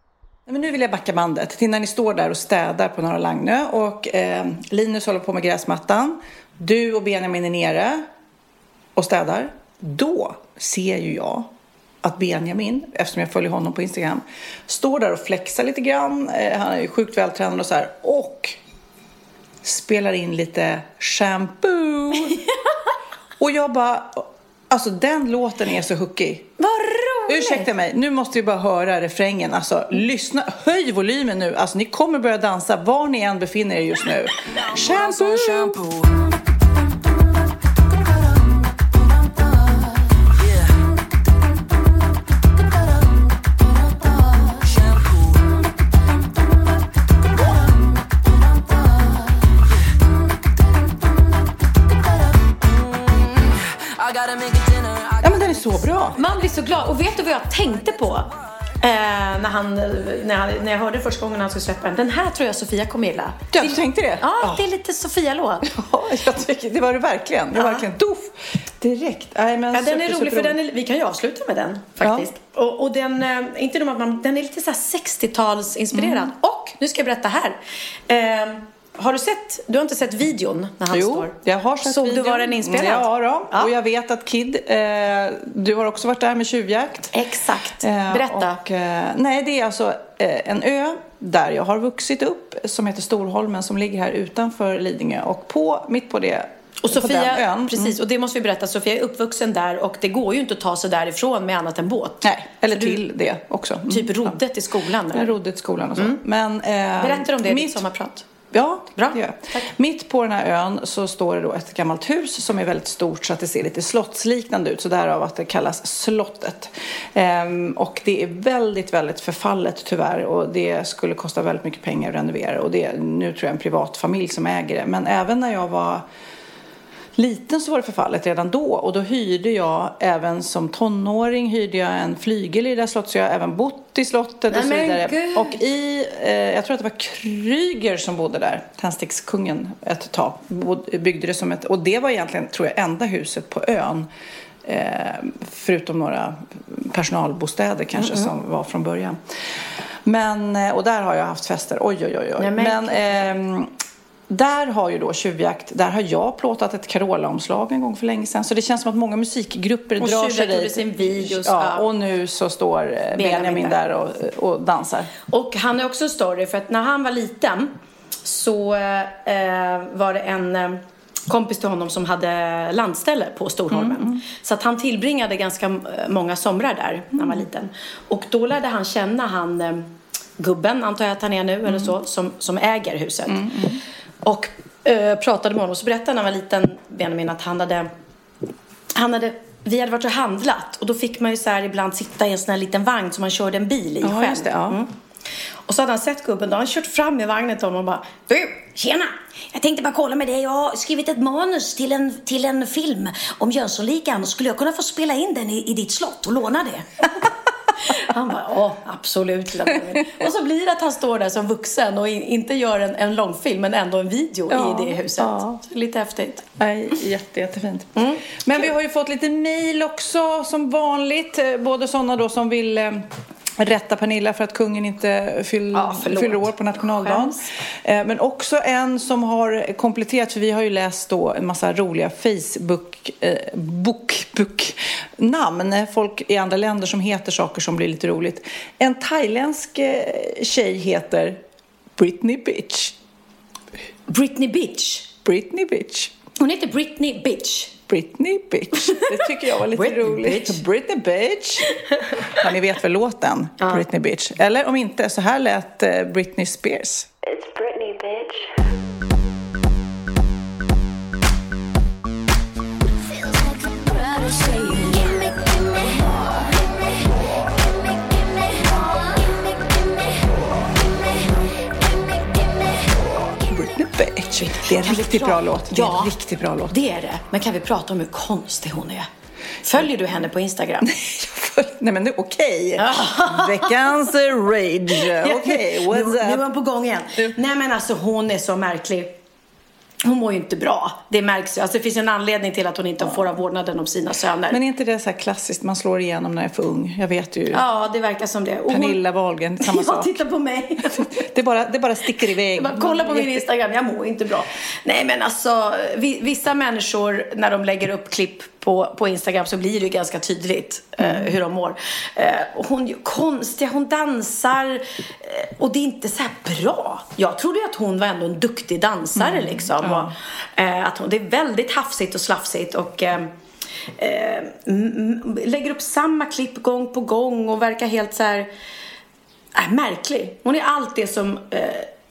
Men nu vill jag backa bandet till när ni står där och städar på Norra Lagnö och eh, Linus håller på med gräsmattan. Du och Benjamin är nere och städar. Då ser ju jag att Benjamin, eftersom jag följer honom på Instagram, står där och flexar lite grann. Eh, han är ju sjukt vältränad och så här. Och spelar in lite shampoo. och jag bara, alltså den låten är så hookig. Vad! Ursäkta mig, nu måste vi bara höra refrängen. Alltså, lyssna, höj volymen nu. Alltså, ni kommer börja dansa var ni än befinner er just nu. Shampoo! Ja, så bra. Man blir så glad. Och vet du vad jag tänkte på? Eh, när, han, när, han, när jag hörde första gången han skulle släppa den. Den här tror jag Sofia kommer gilla. Ja, du tänkte det? Ja, det är lite Sofia-låt. Ja, jag tycker, det var det verkligen. Det var verkligen doff. Direkt. Nej, men Ja, den är rolig för den är, vi kan ju avsluta med den faktiskt. Och, och den, eh, inte nog man, den är lite så här 60-talsinspirerad. Mm. Och nu ska jag berätta här. Eh, har du sett, du har inte sett videon när han Jo, står? jag har sett Såg du videon. var den inspelad? Ja, då. Ja. och jag vet att Kid, eh, du har också varit där med tjuvjakt. Exakt. Eh, Berätta. Och, eh, nej, det är alltså eh, en ö där jag har vuxit upp som heter Storholmen som ligger här utanför Lidingö. Och på, mitt på det Och Sofia, precis, och det måste vi berätta, Sofia är uppvuxen där och det går ju inte att ta sig därifrån med annat än båt. Nej, eller du till det också. Mm. Typ rodde till skolan där. Jag rodde till skolan och så. Men, eh, Berätta om det i mitt, sommarprat. Ja, Bra. det gör jag. Tack. Mitt på den här ön så står det då ett gammalt hus som är väldigt stort så att det ser lite slottsliknande ut. Så därav att det kallas slottet. Ehm, och det är väldigt, väldigt förfallet tyvärr. Och det skulle kosta väldigt mycket pengar att renovera. Och det är nu tror jag en privat familj som äger det. Men även när jag var liten så var det förfallet redan då. Och då hyrde jag även som tonåring hyrde jag en flygel i det där slottet. Så jag har även bott i slottet och så Nej, men vidare. Och i, eh, jag tror att det var Kryger som bodde där, tändstickskungen ett tag, byggde det som ett, och det var egentligen, tror jag, enda huset på ön. Eh, förutom några personalbostäder kanske som var från början. Men, eh, och där har jag haft fester, oj oj oj. oj. Nej, men- men ehm, där har ju då Tjuvjakt, där har jag plåtat ett Carola-omslag en gång för länge sedan. Så det känns som att många musikgrupper Och drar sig dit. sin videos, Ja, och nu så står eh, Benjamin Benjamin där. och, och dansar. Och han är också en story för att när han var liten så eh, var det en eh, kompis till honom som hade landställe på Storholmen. Så att han tillbringade ganska eh, många somrar där när han var liten. Och då lärde han känna han eh, gubben, antar jag att han är nu eller så, som, som äger huset. Och eh, pratade med honom så berättade han när han var liten, Benjamin, att han hade han hade, vi hade varit och handlat och då fick man ju så här ibland sitta i en sån här liten vagn som man körde en bil i Ja, själv. just det, ja. Mm. Och så hade han sett gubben, då hade han kört fram i vagnen till honom och bara Du, tjena! Jag tänkte bara kolla med dig, jag har skrivit ett manus till en, till en film om Jönssonligan. Skulle jag kunna få spela in den i, i ditt slott och låna det? Han bara, ja absolut. lilla Benjamin." Och så blir det att han står där som vuxen och in, inte gör en, en långfilm men ändå en video Ja, i det huset. ja. Lite häftigt. Nej, jätte, jättefint. Mm. Men vi har ju fått lite mejl också som vanligt. Eh, Både sådana då som vill eh, rätta Pernilla för att kungen inte fyll, Ja, fyller år på nationaldagen. Skäms. Eh, Men också en som har kompletterat, för vi har ju läst då en massa roliga Facebook, eh, book, book, namn. Folk i andra länder som heter saker som blir lite roligt. En thailändsk eh, tjej heter Britney Bitch. Britney Bitch. Britney Bitch. Hon heter Britney Bitch. Britney bitch. Det tycker jag var lite Britney roligt. bitch. Britney bitch. Ja, ni vet väl låten? Britney bitch. Eller om inte, så här lät eh, Britney Spears. It's Britney, bitch. Bitch. Det är en riktigt bra låt. Det är Ja. en riktigt bra låt. Det är det. Men kan vi prata om hur konstig hon är? Följer du henne på Instagram? Nej men nu, okej. Veckans rage. Okej, nu, what's nu är up? hon på gång igen. Nej men alltså hon är så märklig. Hon mår ju inte bra. Det märks ju. Alltså det finns en anledning till att hon inte får av vårdnaden om sina söner. Men är inte det så här klassiskt, man slår igenom när jag är för ung? Jag vet ju. Ja, det verkar som det. Och hon- Pernilla Wahlgren, samma Ja, sak. titta på mig. Det bara, det bara sticker iväg. Bara, kolla på min Instagram, jag mår inte bra. Nej men alltså, vi, vissa människor när de lägger upp klipp på, på Instagram så blir det ju ganska tydligt eh, hur de mår. Eh, och hon är konstig, hon dansar eh, och det är inte så bra. Jag trodde ju att hon var ändå en duktig dansare liksom. Och, eh, att hon, det är väldigt hafsigt och slafsigt och eh, eh, lägger upp samma klipp gång på gång och verkar helt så här märklig. Hon är allt det som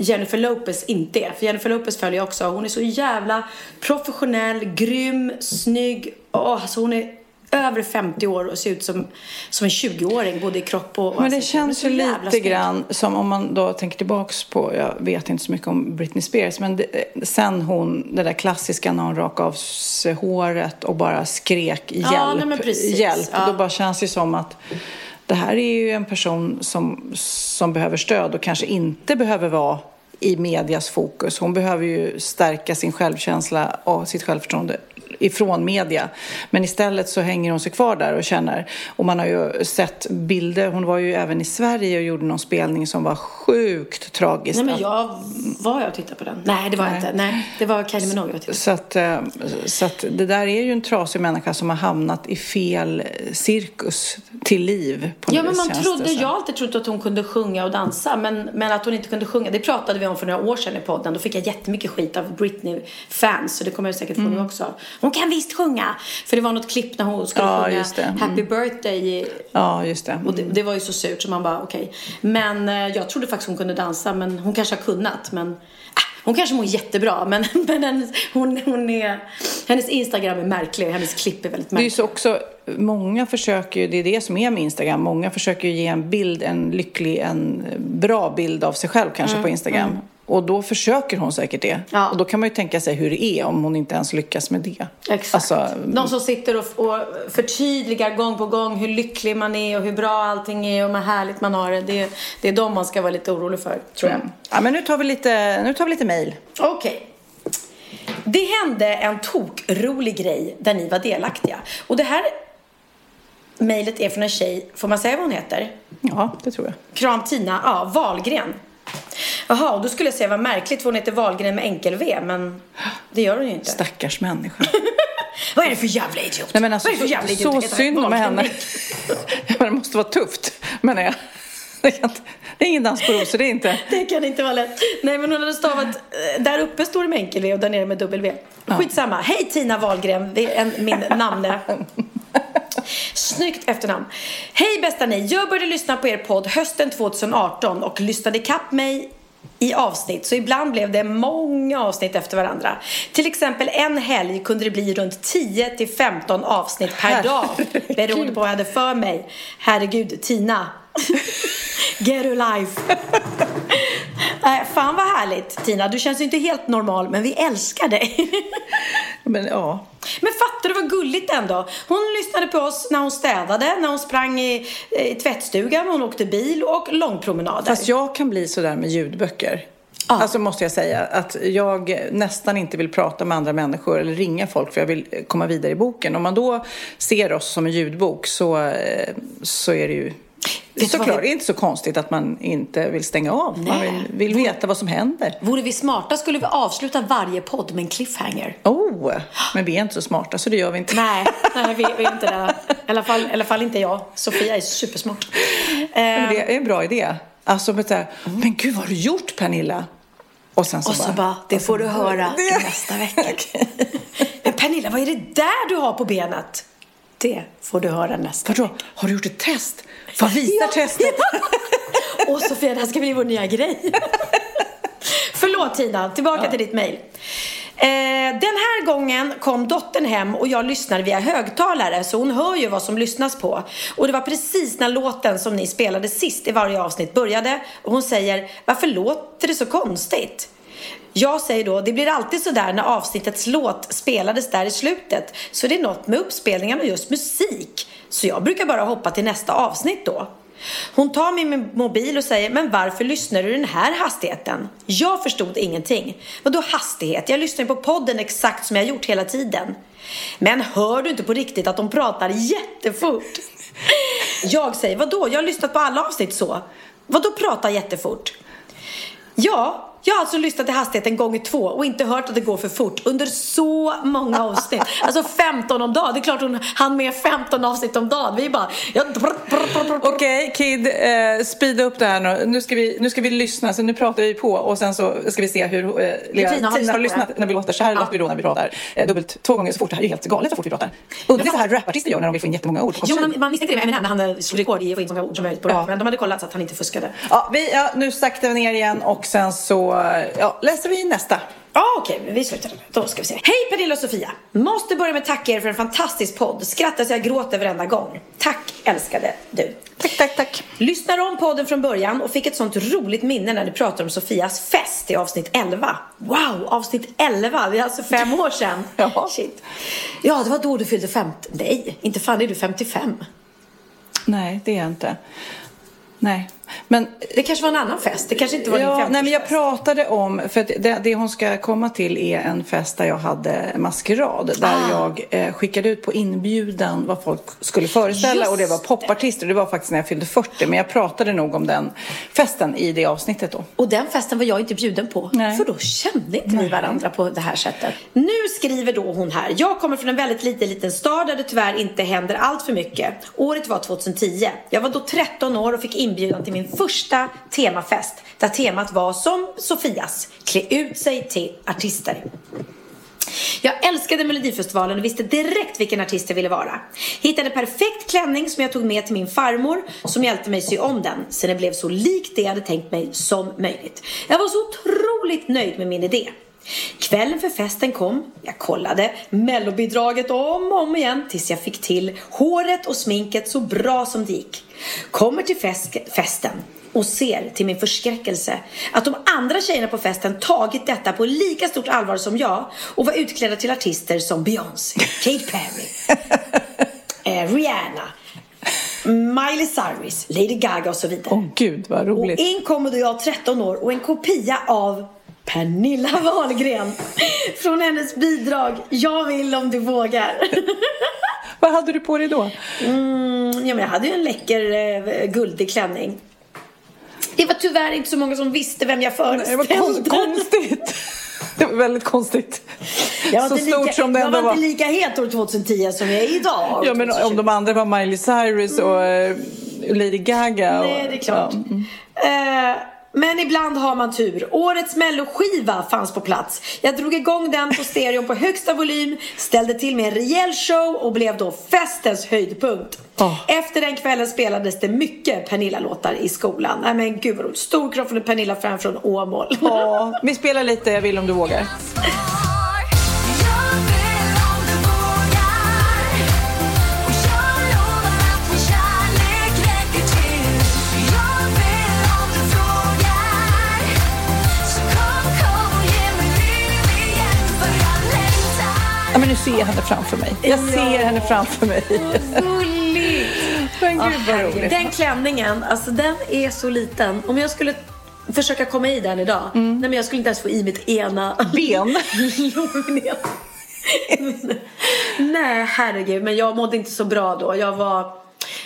Jennifer Lopez inte är. För Jennifer Lopez följer jag också. Hon är så jävla professionell, grym, snygg. Åh, alltså hon är över 50 år och ser ut som, som en 20-åring både i kropp och, Men det är känns ju lite snygg. grann som om man då tänker tillbaks på, jag vet inte så mycket om Britney Spears, men det, sen hon, det där klassiska när hon rakade av sig håret och bara skrek hjälp, Ja, nej, hjälp. Ja. Då bara känns det som att det här är ju en person som, som behöver stöd och kanske inte behöver vara i medias fokus. Hon behöver ju stärka sin självkänsla och sitt självförtroende ifrån media. Men istället så hänger hon sig kvar där och känner. Och man har ju sett bilder. Hon var ju även i Sverige och gjorde någon spelning som var sjukt tragisk. Nej men jag, var jag och tittade på den? Nej det var jag inte. Nej, det var Kylie Minogue jag. Så att, eh, så att det där är ju en trasig människa som har hamnat i fel cirkus till liv. På Ja men man trodde, jag har alltid trott att hon kunde sjunga och dansa men, men att hon inte kunde sjunga, det pratade vi om för några år sedan i podden. Då fick jag jättemycket skit av Britney-fans så det kommer jag säkert få Mm. nu också. Hon kan visst sjunga! För det var något klipp när hon skulle Ja, sjunga. Mm. Happy birthday Ja, just det. och det, det var ju så surt så man bara okej. Men eh, jag trodde faktiskt hon kunde dansa men hon kanske har kunnat men ah, hon kanske mår jättebra men, men hennes, hon, hon är, hennes Instagram är märklig hennes klipp är väldigt Det är också, många försöker ju, det är det som är med Instagram, många försöker ju ge en bild, en lycklig, en bra bild av sig själv kanske på Instagram. Och då försöker hon säkert det. Mm, Ja. Och då kan man ju tänka sig hur det är om hon inte ens lyckas med det. Exakt. Alltså, De som sitter och, och förtydligar gång på gång hur lycklig man är och hur bra allting är och hur härligt man har det. Det, det är de man ska vara lite orolig för, tror jag. ja, men nu tar vi lite, nu tar vi lite mail. Okej. Det hände en tokrolig grej där ni var delaktiga. Och det här mejlet är från en tjej, får man säga vad hon heter? Ja, det tror jag. Kram Tina, ja, Wahlgren. Jaha, och då skulle jag säga vad märkligt för hon heter Wahlgren med enkel-V, men det gör hon ju inte. Stackars människa. Vad är det för jävla idiot? Nej, men alltså, vad är det för så, jävla idiot? så heta synd om henne. ja, men det måste vara tufft, menar jag. Det kan inte- det är ingen dans på rosor, det är inte. Det kan inte vara lätt. Nej, men hon hade stavat... eh, Där uppe står det med enkel-V och där nere med dubbel-V. Skitsamma. Hej Tina Wahlgren, det är en, min namne. Snyggt efternamn. Hej bästa ni, jag började lyssna på er podd hösten 2018 och lyssnade ikapp mig i avsnitt, så ibland blev det många avsnitt efter varandra. Till exempel en helg kunde det bli runt 10 till 15 avsnitt per dag. Beroende på vad jag hade för mig. Herregud, Tina. Get a life. Nej, fan vad härligt Tina. Du känns ju inte helt normal, men vi älskar dig. Men ja, Men fattar du vad gulligt ändå? Hon lyssnade på oss när hon städade, när hon sprang i, i tvättstugan, hon åkte bil och långpromenader. Fast jag kan bli sådär med ljudböcker. Ja. Alltså måste jag säga att jag nästan inte vill prata med andra människor eller ringa folk för jag vill komma vidare i boken. Om man då ser oss som en ljudbok så, eh, så är det ju såklart vi- inte så konstigt att man inte vill stänga av. Man Nej. vill, vill veta vad som händer. Vore vi smarta skulle vi avsluta varje podd med en cliffhanger. Oh, men vi är inte så smarta så det gör vi inte. Nej, nej vi, vi är inte det. I alla, fall, I alla fall inte jag. Sofia är supersmart. Men det är en bra idé. Alltså, men, här, men gud vad har du gjort Pernilla? Och sen så Och så bara... bara, det får du höra Det- nästa vecka. Men Pernilla, vad är det där du har på benet? Det får du höra nästa Vadå? Har du gjort ett test? Vad visar testet? Och Sofia, det här ska bli vår nya grej. Förlåt Tina, tillbaka till ditt mejl. Eh, den här gången kom dottern hem och jag lyssnade via högtalare så hon hör ju vad som lyssnas på. Och det var precis när låten som ni spelade sist i varje avsnitt började och hon säger Varför låter det så konstigt? Jag säger då, det blir alltid sådär när avsnittets låt spelades där i slutet så det är något med uppspelningarna och just musik. Så jag brukar bara hoppa till nästa avsnitt då. Hon tar min mobil och säger, men varför lyssnar du i den här hastigheten? Jag förstod ingenting. Vadå hastighet? Jag lyssnar ju på podden exakt som jag gjort hela tiden. Men hör du inte på riktigt att de pratar jättefort? Jag säger, vadå? Jag har lyssnat på alla avsnitt så. Vadå prata jättefort? Ja, jag har alltså lyssnat till hastigheten gånger två och inte hört att det går för fort under så många avsnitt. Alltså 15 om dagen. Det är klart hon hann med 15 avsnitt om dagen. Vi bara... Ja. Okej, Kid, eh, speeda upp det här nu. Nu ska, vi, nu ska vi lyssna, så nu pratar vi på och sen så ska vi se hur... Eh, Tina har lyssnat har lyssnat det. när vi låter? Så här Ja. låter vi då när vi pratar eh, dubbelt två gånger så fort. Det här är ju helt galet så fort vi pratar. Undrar så här rapartister gör när de vill få in jättemånga ord Jo, man, man misstänkte det med Eminem när han slog rekord i att få in så många ord som möjligt på rap. Ja. Men de hade kollat så att han inte fuskade. Ja, vi, ja, nu saktar vi ner igen och sen så eh, ja, läser vi nästa. Ja, okej, men vi slutar. Då ska vi se. Hej Pernilla och Sofia! Måste börja med att tacka er för en fantastisk podd. Skrattar så jag gråter varenda gång. Tack älskade du. Tack, tack, tack. Lyssnar om podden från början och fick ett sånt roligt minne när ni pratade om Sofias fest i avsnitt 11. Wow, avsnitt 11! Det är alltså fem år sedan. Ja. Shit. Ja, det var då du fyllde 50. Nej, inte fan är du 55. Nej, det är jag inte. Nej, men Det kanske var en annan fest. Det kanske inte var din Ja, 50 nej, men jag pratade om, för det, det hon ska komma till är en fest där jag hade maskerad. Där Ah. jag eh, skickade ut på inbjudan vad folk skulle föreställa Just och det var popartister. Det var faktiskt när jag fyllde 40, men jag pratade nog om den festen i det avsnittet då. Och den festen var jag inte bjuden på. Nej. För då kände inte vi varandra på det här sättet. Nu skriver då hon här. Jag kommer från en väldigt liten, liten stad där det tyvärr inte händer allt för mycket. Året var 2010. Jag var då 13 år och fick inbjudan till min första temafest. Där temat var som Sofias. Klä ut sig till artister. Jag älskade Melodifestivalen och visste direkt vilken artist jag ville vara. Hittade perfekt klänning som jag tog med till min farmor som hjälpte mig sy om den så den blev så lik det jag hade tänkt mig som möjligt. Jag var så otroligt nöjd med min idé. Kvällen för festen kom, jag kollade mellobidraget om och om igen tills jag fick till håret och sminket så bra som det gick. Kommer till fest- festen och ser till min förskräckelse att de andra tjejerna på festen tagit detta på lika stort allvar som jag och var utklädda till artister som Beyoncé, Katy Perry, eh, Rihanna, Miley Cyrus, Lady Gaga och så vidare. Åh gud vad Och roligt. in kommer då jag 13 år och en kopia av Pernilla Wahlgren från hennes bidrag Jag vill om du vågar. Vad hade du på dig då? Mm, ja, men jag hade ju en läcker eh, guldig klänning. Det var tyvärr inte så många som visste vem jag Det var föreställde. kon- konstigt. Det var väldigt konstigt. Jag var, Så inte stort lika, som det jag ändå var var. inte lika het år 2010 som jag är idag. Ja, men 2020. om de andra var Miley Cyrus och eh, Lady Gaga. Och, Nej, det är klart. Ja. Eh, men ibland har man tur. Årets melloskiva fanns på plats. Jag drog igång den på stereon på högsta volym, ställde till med en rejäl show och blev då festens höjdpunkt. Åh. Efter den kvällen spelades det mycket Pernilla-låtar i skolan. Nej men gud vad roligt. Stor kram från en Pernilla-fan från Åmål. Ja, vi spelar lite Jag vill om du vågar. men nu ser jag henne framför mig. Jag ser henne framför mig. Gulligt! Men gud vad roligt. Den klänningen, alltså den är så liten. Om jag skulle försöka komma i den idag, nej men jag skulle inte ens få i mitt ena Ben. nej, herregud. Men jag mådde inte så bra då. Jag var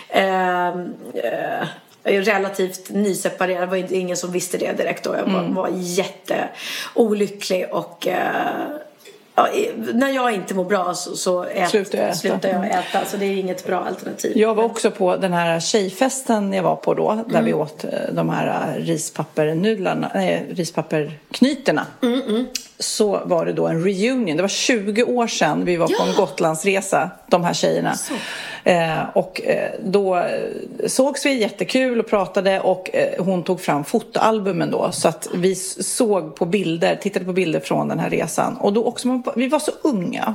ehm, eh, jag är relativt nyseparerad. Det var ingen som visste det direkt då. Jag var, var jätteolycklig och eh, Ja, när jag inte mår bra så, så ät, Slutar jag äta. slutar jag äta. Så det är inget bra alternativ. Jag var också på den här tjejfesten jag var på då, där Mm. vi åt eh, de här rispappernudlarna, nej, rispapperknyterna. Mm, Så var det då en reunion. Det var 20 år sedan vi var på en Gotlandsresa, de här tjejerna. Eh, och eh, då eh, sågs vi jättekul och pratade och eh, hon tog fram fotoalbumen då. Så att vi såg på bilder, tittade på bilder från den här resan. Och då också, vi var så unga.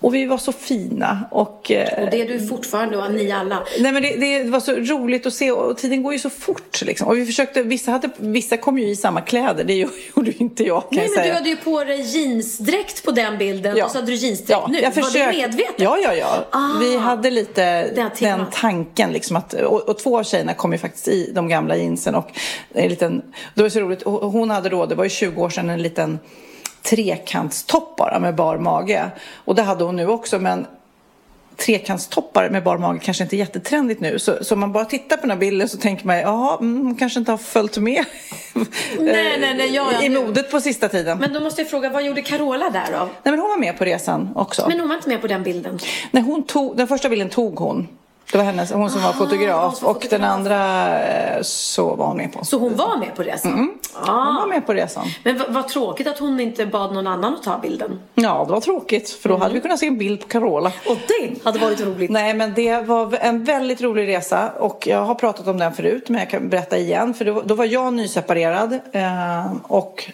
Och vi var så fina. Och, eh, Och det är du fortfarande och ni alla. Nej men det, det var så roligt att se och tiden går ju så fort liksom. Och vi försökte, vissa, hade, vissa kom ju i samma kläder, det gjorde ju inte jag kan Nej jag säga. På dig jeansdräkt på den bilden Ja. och så hade du jeansdräkt Ja, nu. jag Var försökte. det medvetet? Ja, ja, ja. Ah. Vi hade lite den, tanken liksom att, och, och två av tjejerna kom ju faktiskt i de gamla jeansen och en liten, det var så roligt, hon hade då, det var ju 20 år sedan, en liten trekantstopp bara med bar mage. Och det hade hon nu också, men trekantstoppar med bar mage kanske inte är jättetrendigt nu. Så, så om man bara tittar på den här bilden så tänker man, jaha, mm, kanske inte har följt med Nej, nej, nej, ja, ja, i modet på sista tiden. Men då måste jag fråga, vad gjorde Carola där då? Nej, men hon var med på resan också. Men hon var inte med på den bilden. Nej, hon tog, den första bilden tog hon. Det var hennes, hon som var fotograf. som Och fotograf. den andra eh, så var hon med på. Så hon var med på resan? Hon Ah. var med på resan. Men vad, tråkigt att hon inte bad någon annan att ta bilden. Ja, det var tråkigt. För då hade vi kunnat se en bild på Carola. Och det hade varit roligt. Nej, men det var en väldigt rolig resa och jag har pratat om den förut, men jag kan berätta igen. För då, då var jag nyseparerad eh, och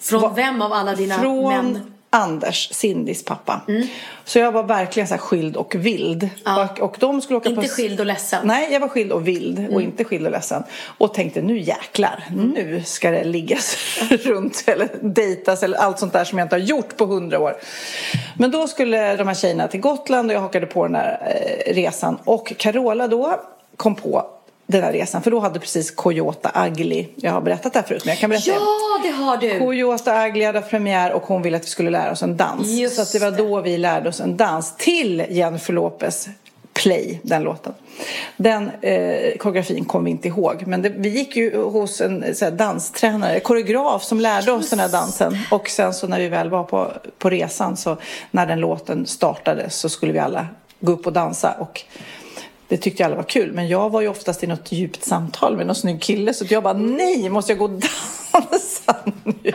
Från vem av alla dina från män? Anders, Cindys pappa. Så jag var verkligen så skild och vild. Ja. Och, och de skulle åka Inte på... skild och ledsen. Nej, jag var skild och vild och inte skild och ledsen. Och tänkte nu jäklar, nu ska det liggas runt eller dejtas eller allt sånt där som jag inte har gjort på hundra år. Men då skulle de här tjejerna till Gotland och jag hakade på den här eh, resan. Och Carola då kom på den här resan, för då hade precis Coyota Ugly, jag har berättat det här förut men jag kan berätta. Ja, det har du. Coyota Ugly hade premiär och hon ville att vi skulle lära oss en dans. Just så det var då vi lärde oss en dans till Jennifer Lopez Play, den låten. Den eh, koreografin kom vi inte ihåg. Men det, vi gick ju hos en så här, danstränare, koreograf som lärde oss den här dansen. Och sen så när vi väl var på, på resan så när den låten startade så skulle vi alla gå upp och dansa. Och det tyckte alla var kul. Men jag var ju oftast i något djupt samtal med någon snygg kille. Så jag bara, nej, måste jag gå och dansa nu?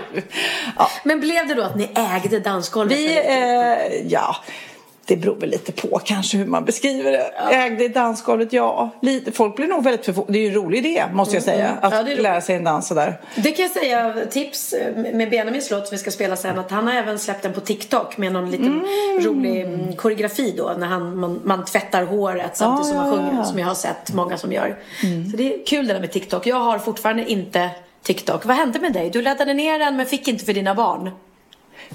Ja, Men blev det då att ni ägde dansgolvet? vi, eh, ja, det beror väl lite på kanske hur man beskriver det. Ägde dansgolvet, ja. Lite, folk blir nog väldigt förvånade. Det är ju en rolig idé, måste jag säga. Att Ja, roligt. lära sig en dans sådär. Det kan jag säga, tips eh, med Benjamins låt som vi ska spela sen, att han har även släppt den på TikTok med någon liten rolig mm, koreografi då, när han, man, man tvättar håret samtidigt Ja, som man ja, sjunger, ja. som jag har sett många som gör. Så det är kul det där med TikTok. Jag har fortfarande inte TikTok. Vad hände med dig? Du laddade ner den men fick inte för dina barn.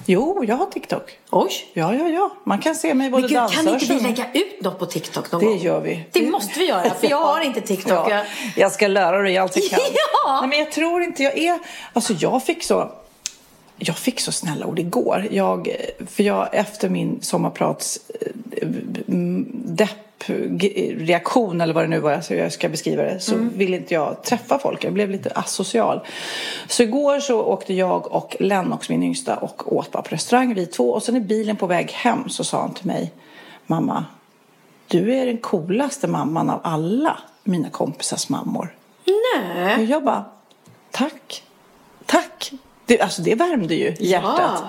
Jo, jag har TikTok. Oj! Ja, ja, ja. Man kan se mig både Men gud, dansa kan inte vi lägga ut något på TikTok någon Det gång? gör vi. Det måste vi göra, för jag har inte TikTok. Ja, Jag- ska lära dig allt jag kan. Ja! Nej, men jag tror inte jag är... Alltså jag fick så... Jag fick så snälla ord igår. Jag, för jag efter min sommarprats eh, mm, depp-reaktion eller vad det nu var så jag ska beskriva det så ville inte jag träffa folk. Jag blev lite asocial. Så igår så åkte jag och Lennox, min yngsta, och åt bara på restaurang vi två. Och sen i bilen på väg hem så sa han till mig Mamma, du är den coolaste mamman av alla mina kompisars mammor. Nej. Och jag bara, tack, tack. Det, alltså det värmde ju hjärtat.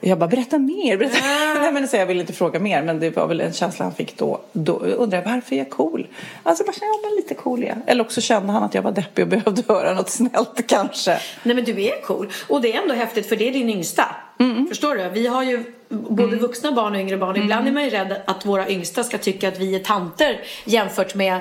Jag bara, berätta mer. Berätta. Nej, men så jag ville inte fråga mer, men det var väl en känsla han fick då. Då undrade jag, varför är jag cool? Alltså, bara, ja, men lite cool är jag. Eller också kände han att jag var deppig och behövde höra något snällt kanske. Nej men du är cool. Och det är ändå häftigt för det är din yngsta. Mm. Förstår du? Vi har ju både vuxna barn och yngre barn. Ibland är man ju rädd att våra yngsta ska tycka att vi är tanter jämfört med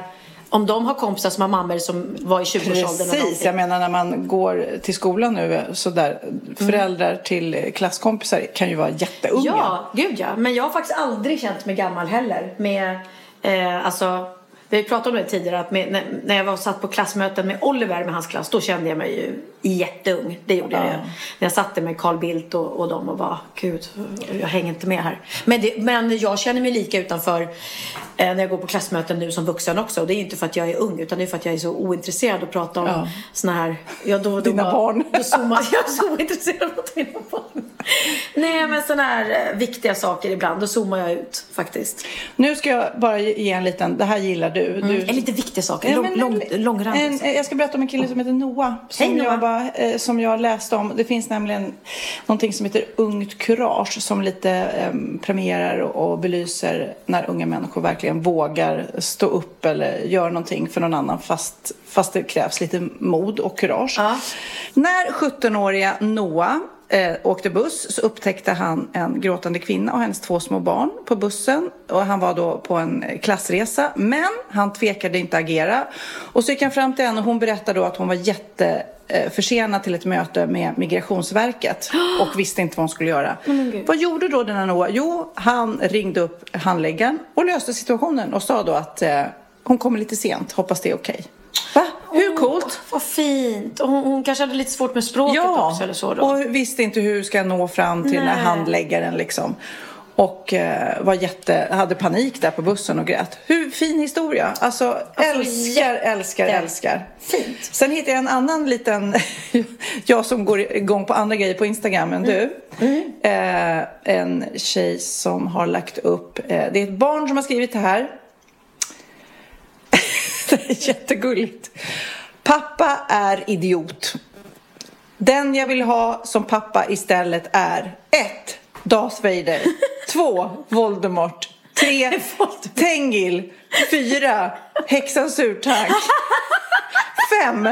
om de har kompisar som har mammor som var i 20-årsåldern. och Precis, jag menar när man går till skolan nu så där, föräldrar till klasskompisar kan ju vara jätteunga. Ja, gud ja. Men jag har faktiskt aldrig känt mig gammal heller. Med, eh, alltså, Vi ju pratat om det tidigare att med, när, när jag var satt på klassmöten med Oliver med hans klass då kände jag mig ju jätteung. Det gjorde jag ju. När jag satte med Carl Bildt och, och dem och bara gud, jag hänger inte med här. Men, det, men jag känner mig lika utanför eh, när jag går på klassmöten nu som vuxen också. Och det är inte för att jag är ung utan det är för att jag är så ointresserad att prata om Ja. såna här... Ja, då, då Dina bara- barn. Då zoomar jag är så ointresserad av mina barn. Nej men såna här eh, viktiga saker ibland, då zoomar jag ut faktiskt. Nu ska jag bara ge en liten, det här gillar du. Du Mm. Eller lite viktiga saker, Ja, lång, lång, långrandigt. en, jag ska berätta om en kille som heter Noah. Som, Hej, Noah. Jag eh, som jag läste om. Det finns nämligen någonting som heter Ungt Kurage som lite eh, premierar och, och belyser när unga människor verkligen vågar stå upp eller göra någonting för någon annan fast, fast det krävs lite mod och kurage. Ja. När 17-åriga Noah eh, åkte buss så upptäckte han en gråtande kvinna och hennes två små barn på bussen. Och han var då på en eh, klassresa. Men han tvekade inte agera. Och så gick han fram till henne och hon berättade då att hon var jätte eh, försenad till ett möte med Migrationsverket och visste inte vad hon skulle göra. vad gjorde då denna Noah? Jo, han ringde upp handläggaren och löste situationen och sa då att eh, hon kommer lite sent, hoppas det är okej. Va? Hur coolt? Vad fint. Och hon, hon kanske hade lite svårt med språket Ja, också eller så då. och visste inte hur ska jag nå fram till den här Nej. handläggaren liksom. Och eh, var jätte, hade panik där på bussen och grät. Hur fin historia. Alltså, älskar, jätte- älskar, älskar. Fint. Sen hittade jag en annan liten, jag som går igång på andra grejer på Instagram än du. Mm. Eh, en tjej som har lagt upp, eh, det är ett barn som har skrivit det här. jättegulligt. Pappa är idiot. Den jag vill ha som pappa istället är 1. Darth Vader 2. Voldemort 3. Tengil 4. Häxan Surtank 5.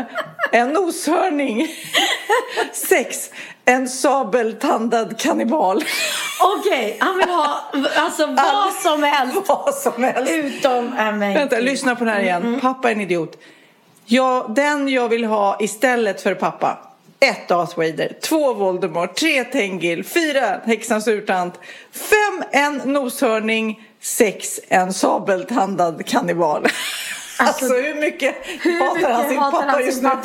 En noshörning 6. En sabeltandad kannibal. Okej, han vill ha alltså vad som helst. Vad som helst. Utom... Men Vänta, lyssna på den här igen. Pappa är en idiot. Ja, den jag vill ha istället för pappa. 1. Darth Vader. 2. Voldemort. 3. Tengil. 4. Häxans urtant. 5. En noshörning. 6. En sabeltandad kannibal. Alltså, hur mycket Hur hatar mycket han sin hatar pappa just nu?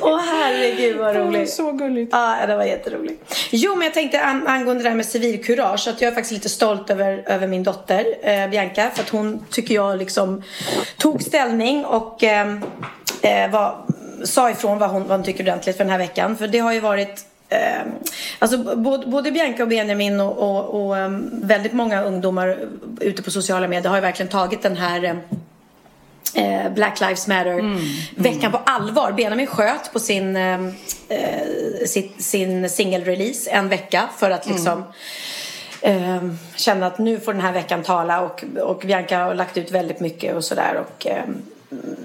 Åh herregud vad roligt. Så gulligt. Ja, det var jätteroligt. Jo, men jag tänkte an angående det här med civilkurage att jag är faktiskt lite stolt över, över min dotter eh, Bianca för att hon tycker jag liksom tog ställning och eh, eh, var, sa ifrån vad hon, vad hon tycker ordentligt för den här veckan. För det har ju varit Eh, alltså både, både Bianca och Benjamin och, och, och eh, väldigt många ungdomar ute på sociala medier har ju verkligen tagit den här eh, eh, Black Lives Matter-veckan på allvar. Benjamin sköt på sin, eh, sitt, sin singelrelease en vecka för att liksom eh, känna att nu får den här veckan tala och, och Bianca har lagt ut väldigt mycket och sådär. Och, eh,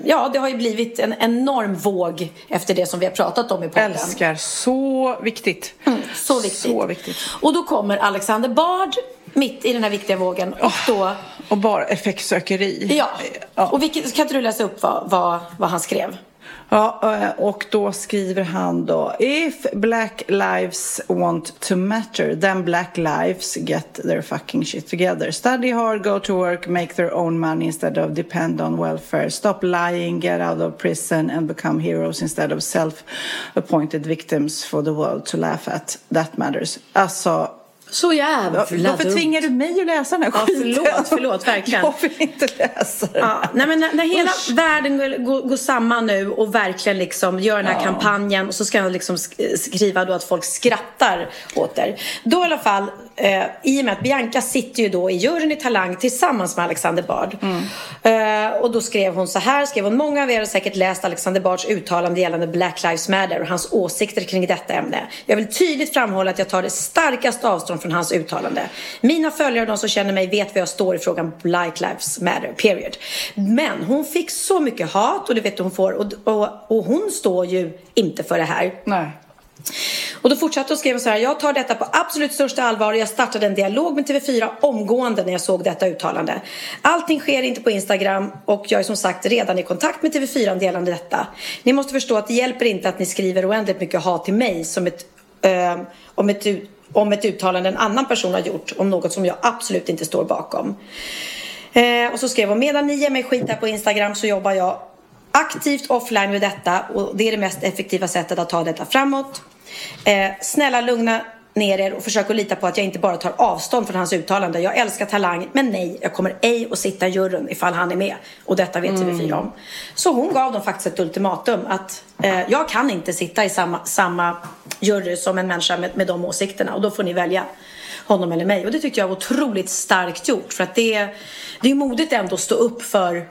ja, det har ju blivit en enorm våg efter det som vi har pratat om i podden. Älskar. Så viktigt. Så viktigt. Så viktigt. Och då kommer Alexander Bard mitt i den här viktiga vågen och då Och bara effektsökeri. Ja, Ja. och vilket, kan inte du läsa upp vad, vad, vad han skrev? Ja, eh, och då skriver han då If black lives want to matter then black lives get their fucking shit together. Study hard, go to work, make their own money instead of depend on welfare. Stop lying, get out of prison and become heroes instead of self-appointed victims for the world to laugh at. That matters. Alltså, så jävla varför dumt. tvingar du mig att läsa den här Ja, skiten? förlåt, förlåt, verkligen. Jag vill inte läsa den. Ja, nej men när, när hela världen går, går, går samman nu och verkligen liksom gör den här kampanjen och så ska han liksom sk- skriva då att folk skrattar åt det. Då i alla fall, eh, i och med att Bianca sitter ju då i juryn i Talang tillsammans med Alexander Bard. Eh, och då skrev hon så här, skrev hon, många av er har säkert läst Alexander Bards uttalande gällande Black Lives Matter och hans åsikter kring detta ämne. Jag vill tydligt framhålla att jag tar det starkaste avstånd från hans uttalande. Mina följare och de som känner mig vet var jag står i frågan Black Lives Matter, period. Men hon fick så mycket hat och det vet du hon får och, och, och hon står ju inte för det här. Nej. Och då fortsatte och skrev så här. Jag tar detta på absolut största allvar och jag startade en dialog med TV4 omgående när jag såg detta uttalande. Allting sker inte på Instagram och jag är som sagt redan i kontakt med TV4 gällande detta. Ni måste förstå att det hjälper inte att ni skriver oändligt mycket hat till mig som ett, eh, om, ett, om ett uttalande en annan person har gjort om något som jag absolut inte står bakom. Eh, och så skrev hon, medan ni ger mig skit här på Instagram så jobbar jag aktivt offline med detta och det är det mest effektiva sättet att ta detta framåt. Eh, snälla lugna ner er och försök att lita på att jag inte bara tar avstånd från hans uttalande. Jag älskar Talang, men nej, jag kommer ej att sitta i juryn ifall han är med. Och detta vet TV4 om. Så hon gav dem faktiskt ett ultimatum att eh, jag kan inte sitta i samma, samma jury som en människa med, med de åsikterna och då får ni välja honom eller mig. Och det tyckte jag var otroligt starkt gjort för att det, det är modigt ändå att stå upp för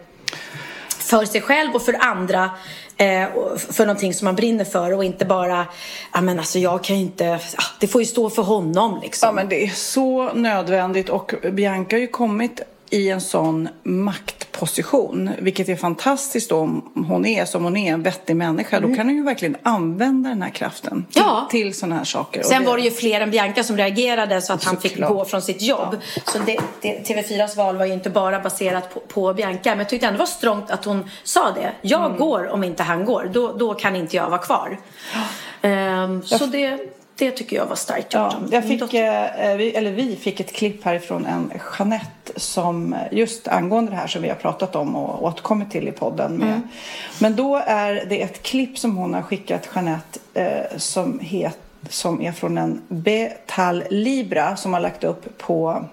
för sig själv och för andra eh, för någonting som man brinner för och inte bara, ja men alltså jag kan ju inte, ah, det får ju stå för honom liksom. Ja, men det är så nödvändigt och Bianca har ju kommit i en sån maktposition, vilket är fantastiskt om hon är som hon är, en vettig människa. Då kan hon ju verkligen använda den här kraften till, Ja. till sådana här saker. Sen var det ju fler än Bianca som reagerade så att han fick Såklart. gå från sitt jobb. Så det, det, TV4s val var ju inte bara baserat på, på Bianca. Men jag tyckte ändå det var strångt att hon sa det. Jag Mm. går om inte han går. Då, då kan inte jag vara kvar. Ehm, så det, det tycker jag var starkt gjort. Ja, jag fick, eh, vi, eller vi fick ett klipp härifrån en Jeanette som eh, just angående det här som vi har pratat om och återkommit till i podden. Med. Men då är det ett klipp som hon har skickat Jeanette eh, som, het, som är från en Betal Libra som har lagt upp på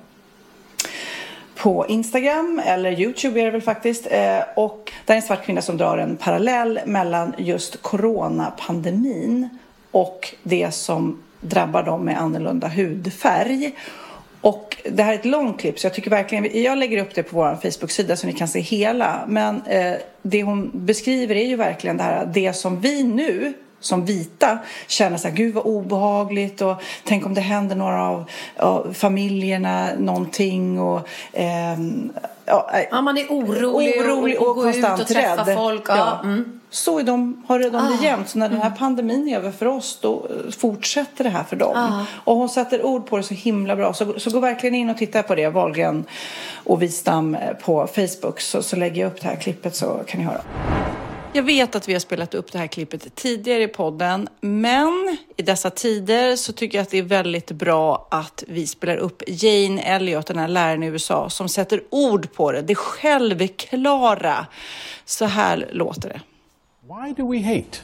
på Instagram eller Youtube är det väl faktiskt. Eh, och där är en svart kvinna som drar en parallell mellan just coronapandemin och det som drabbar dem med annorlunda hudfärg. Och det här är ett långt klipp så jag tycker verkligen, jag lägger upp det på vår Facebook-sida så ni kan se hela. Men eh, det hon beskriver är ju verkligen det här, det som vi nu som vita känner så här, gud vad obehagligt och tänk om det händer några av, av familjerna någonting och ehm, ja, äh, Ja, man är orolig, orolig och, och, och, gå ut konstant och träffa rädd. folk. Ja. Ja. Mm. Så är de, har de det Ah. jämt. Så när den här pandemin är över för oss då eh, fortsätter det här för dem. Ah. Och hon sätter ord på det så himla bra. Så, så gå verkligen in och titta på det, Wahlgren och Wistam eh, på Facebook. Så, så lägger jag upp det här klippet så kan ni höra. Jag vet att vi har spelat upp det här klippet tidigare i podden, men i dessa tider så tycker jag att det är väldigt bra att vi spelar upp Jane Elliot, den här läraren i USA, som sätter ord på det, det självklara. Så här låter det. Why do we hate?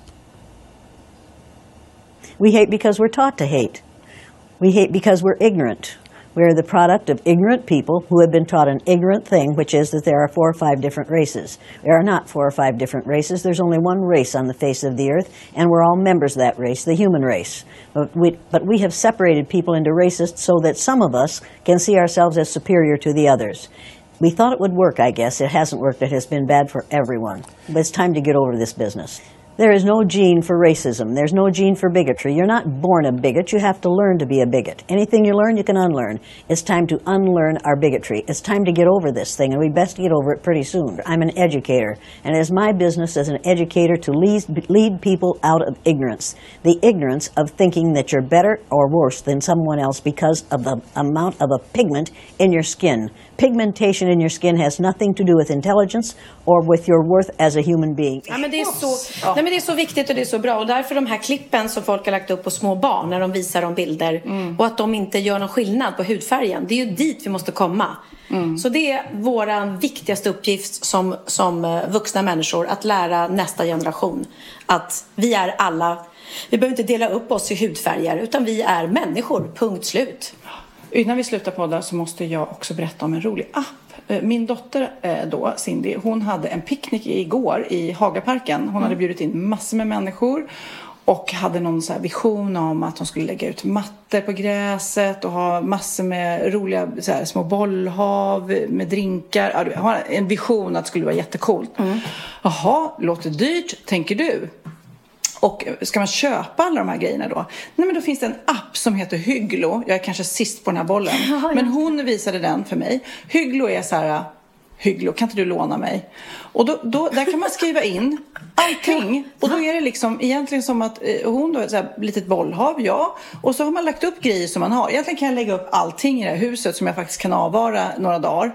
We hate because we're taught to hate. We hate because we're ignorant. We're the product of ignorant people who have been taught an ignorant thing, which is that there are four or five different races. There are not four or five different races. There's only one race on the face of the earth, and we're all members of that race, the human race. But we, but we have separated people into races so that some of us can see ourselves as superior to the others. We thought it would work, I guess. It hasn't worked. It has been bad for everyone. But it's time to get over this business. There is no gene for racism. There's no gene for bigotry. You're not born a bigot. You have to learn to be a bigot. Anything you learn, you can unlearn. It's time to unlearn our bigotry. It's time to get over this thing, and we best get over it pretty soon. I'm an educator, and it is my business as an educator to lead, lead people out of ignorance. The ignorance of thinking that you're better or worse than someone else because of the amount of a pigment in your skin. Pigmentation in your skin has nothing to do with intelligence or with your worth as a human being. Ja, men det, är så, nej, men det är så viktigt och det är så bra. Och därför de här klippen som folk har lagt upp på små barn när de visar dem bilder och att de inte gör någon skillnad på hudfärgen. Det är ju dit vi måste komma. Så det är vår viktigaste uppgift som, som eh, vuxna människor att lära nästa generation att vi är alla, vi behöver inte dela upp oss i hudfärger utan vi är människor, punkt slut. Innan vi slutar podda så måste jag också berätta om en rolig app. Eh, Min dotter eh, då, Cindy, hon hade en picknick igår i Hagaparken. Hon hade bjudit in massor med människor och hade någon så vision om att hon skulle lägga ut mattor på gräset och ha massor med roliga så här, små bollhav med drinkar. Ja, en vision att det skulle vara jättecoolt. Jaha, låter dyrt, tänker du? Och ska man köpa alla de här grejerna då? Nej men då finns det en app som heter Hygglo. Jag är kanske sist på den här bollen. Men hon visade den för mig. Hygglo är så här, Hygglo, kan inte du låna mig? Och då, då, där kan man skriva in allting. Och då är det liksom egentligen som att eh, hon då så här, litet bollhav, ja. Och så har man lagt upp grejer som man har. Egentligen kan jag lägga upp allting i det här huset som jag faktiskt kan avvara några dagar.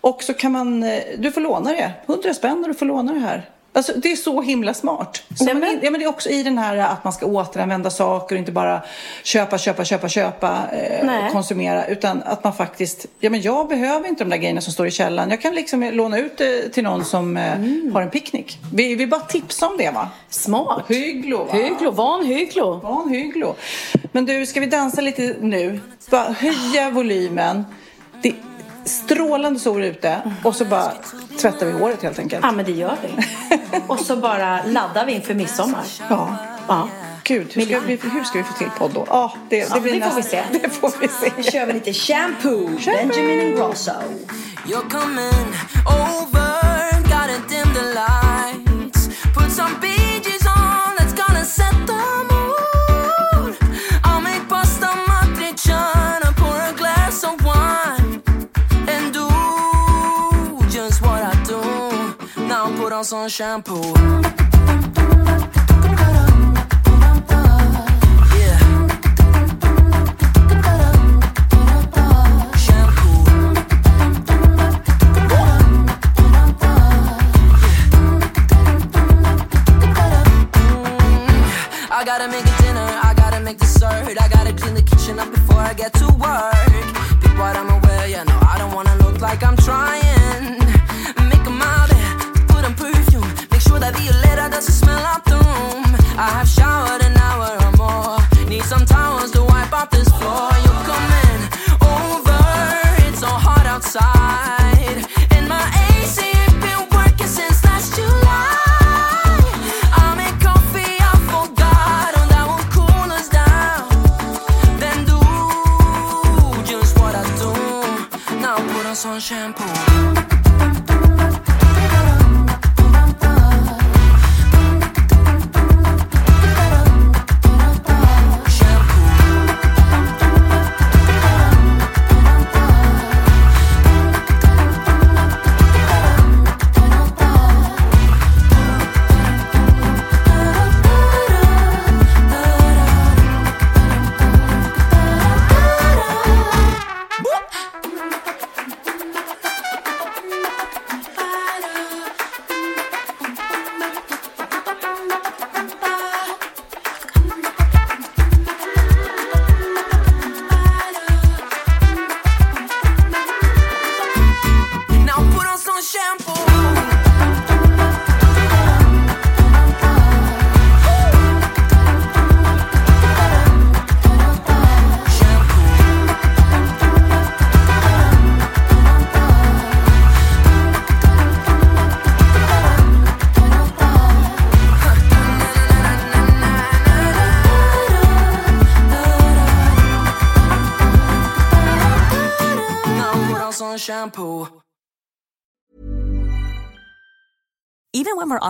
Och så kan man, eh, du får låna det. 100 spänn och du får låna det här. Alltså, det är så himla smart. Så Nej, men- ja, men det är också i den här att man ska återanvända saker och inte bara köpa, köpa, köpa, köpa, eh, Nej. konsumera. Utan att man faktiskt, ja men jag behöver inte de där grejerna som står i källaren. Jag kan liksom låna ut det till någon som eh, Mm. har en picknick. Vi vill bara tipsa om det va? Smart. Hygglo va? Hygglo, van hygglo. Van Hygglo. Men du, ska vi dansa lite nu? Bara höja volymen. Det strålande sol ute och så bara tvättar vi håret helt enkelt. Ja, men det gör vi. Och så bara laddar vi inför midsommar. Ja. Ja. Gud, hur ska, vi, hur ska vi få till podd då? Ja, det, det, Ja, blir det får vi nästa- se. Det får vi se. Nu kör vi lite shampoo. Benjamin Ingrosso. You're coming over, gotta dim the lights. Put some shampoo. Shampoo. Mm. I gotta make a dinner, I gotta make dessert. I gotta clean the kitchen up before I get to work. On shampoo.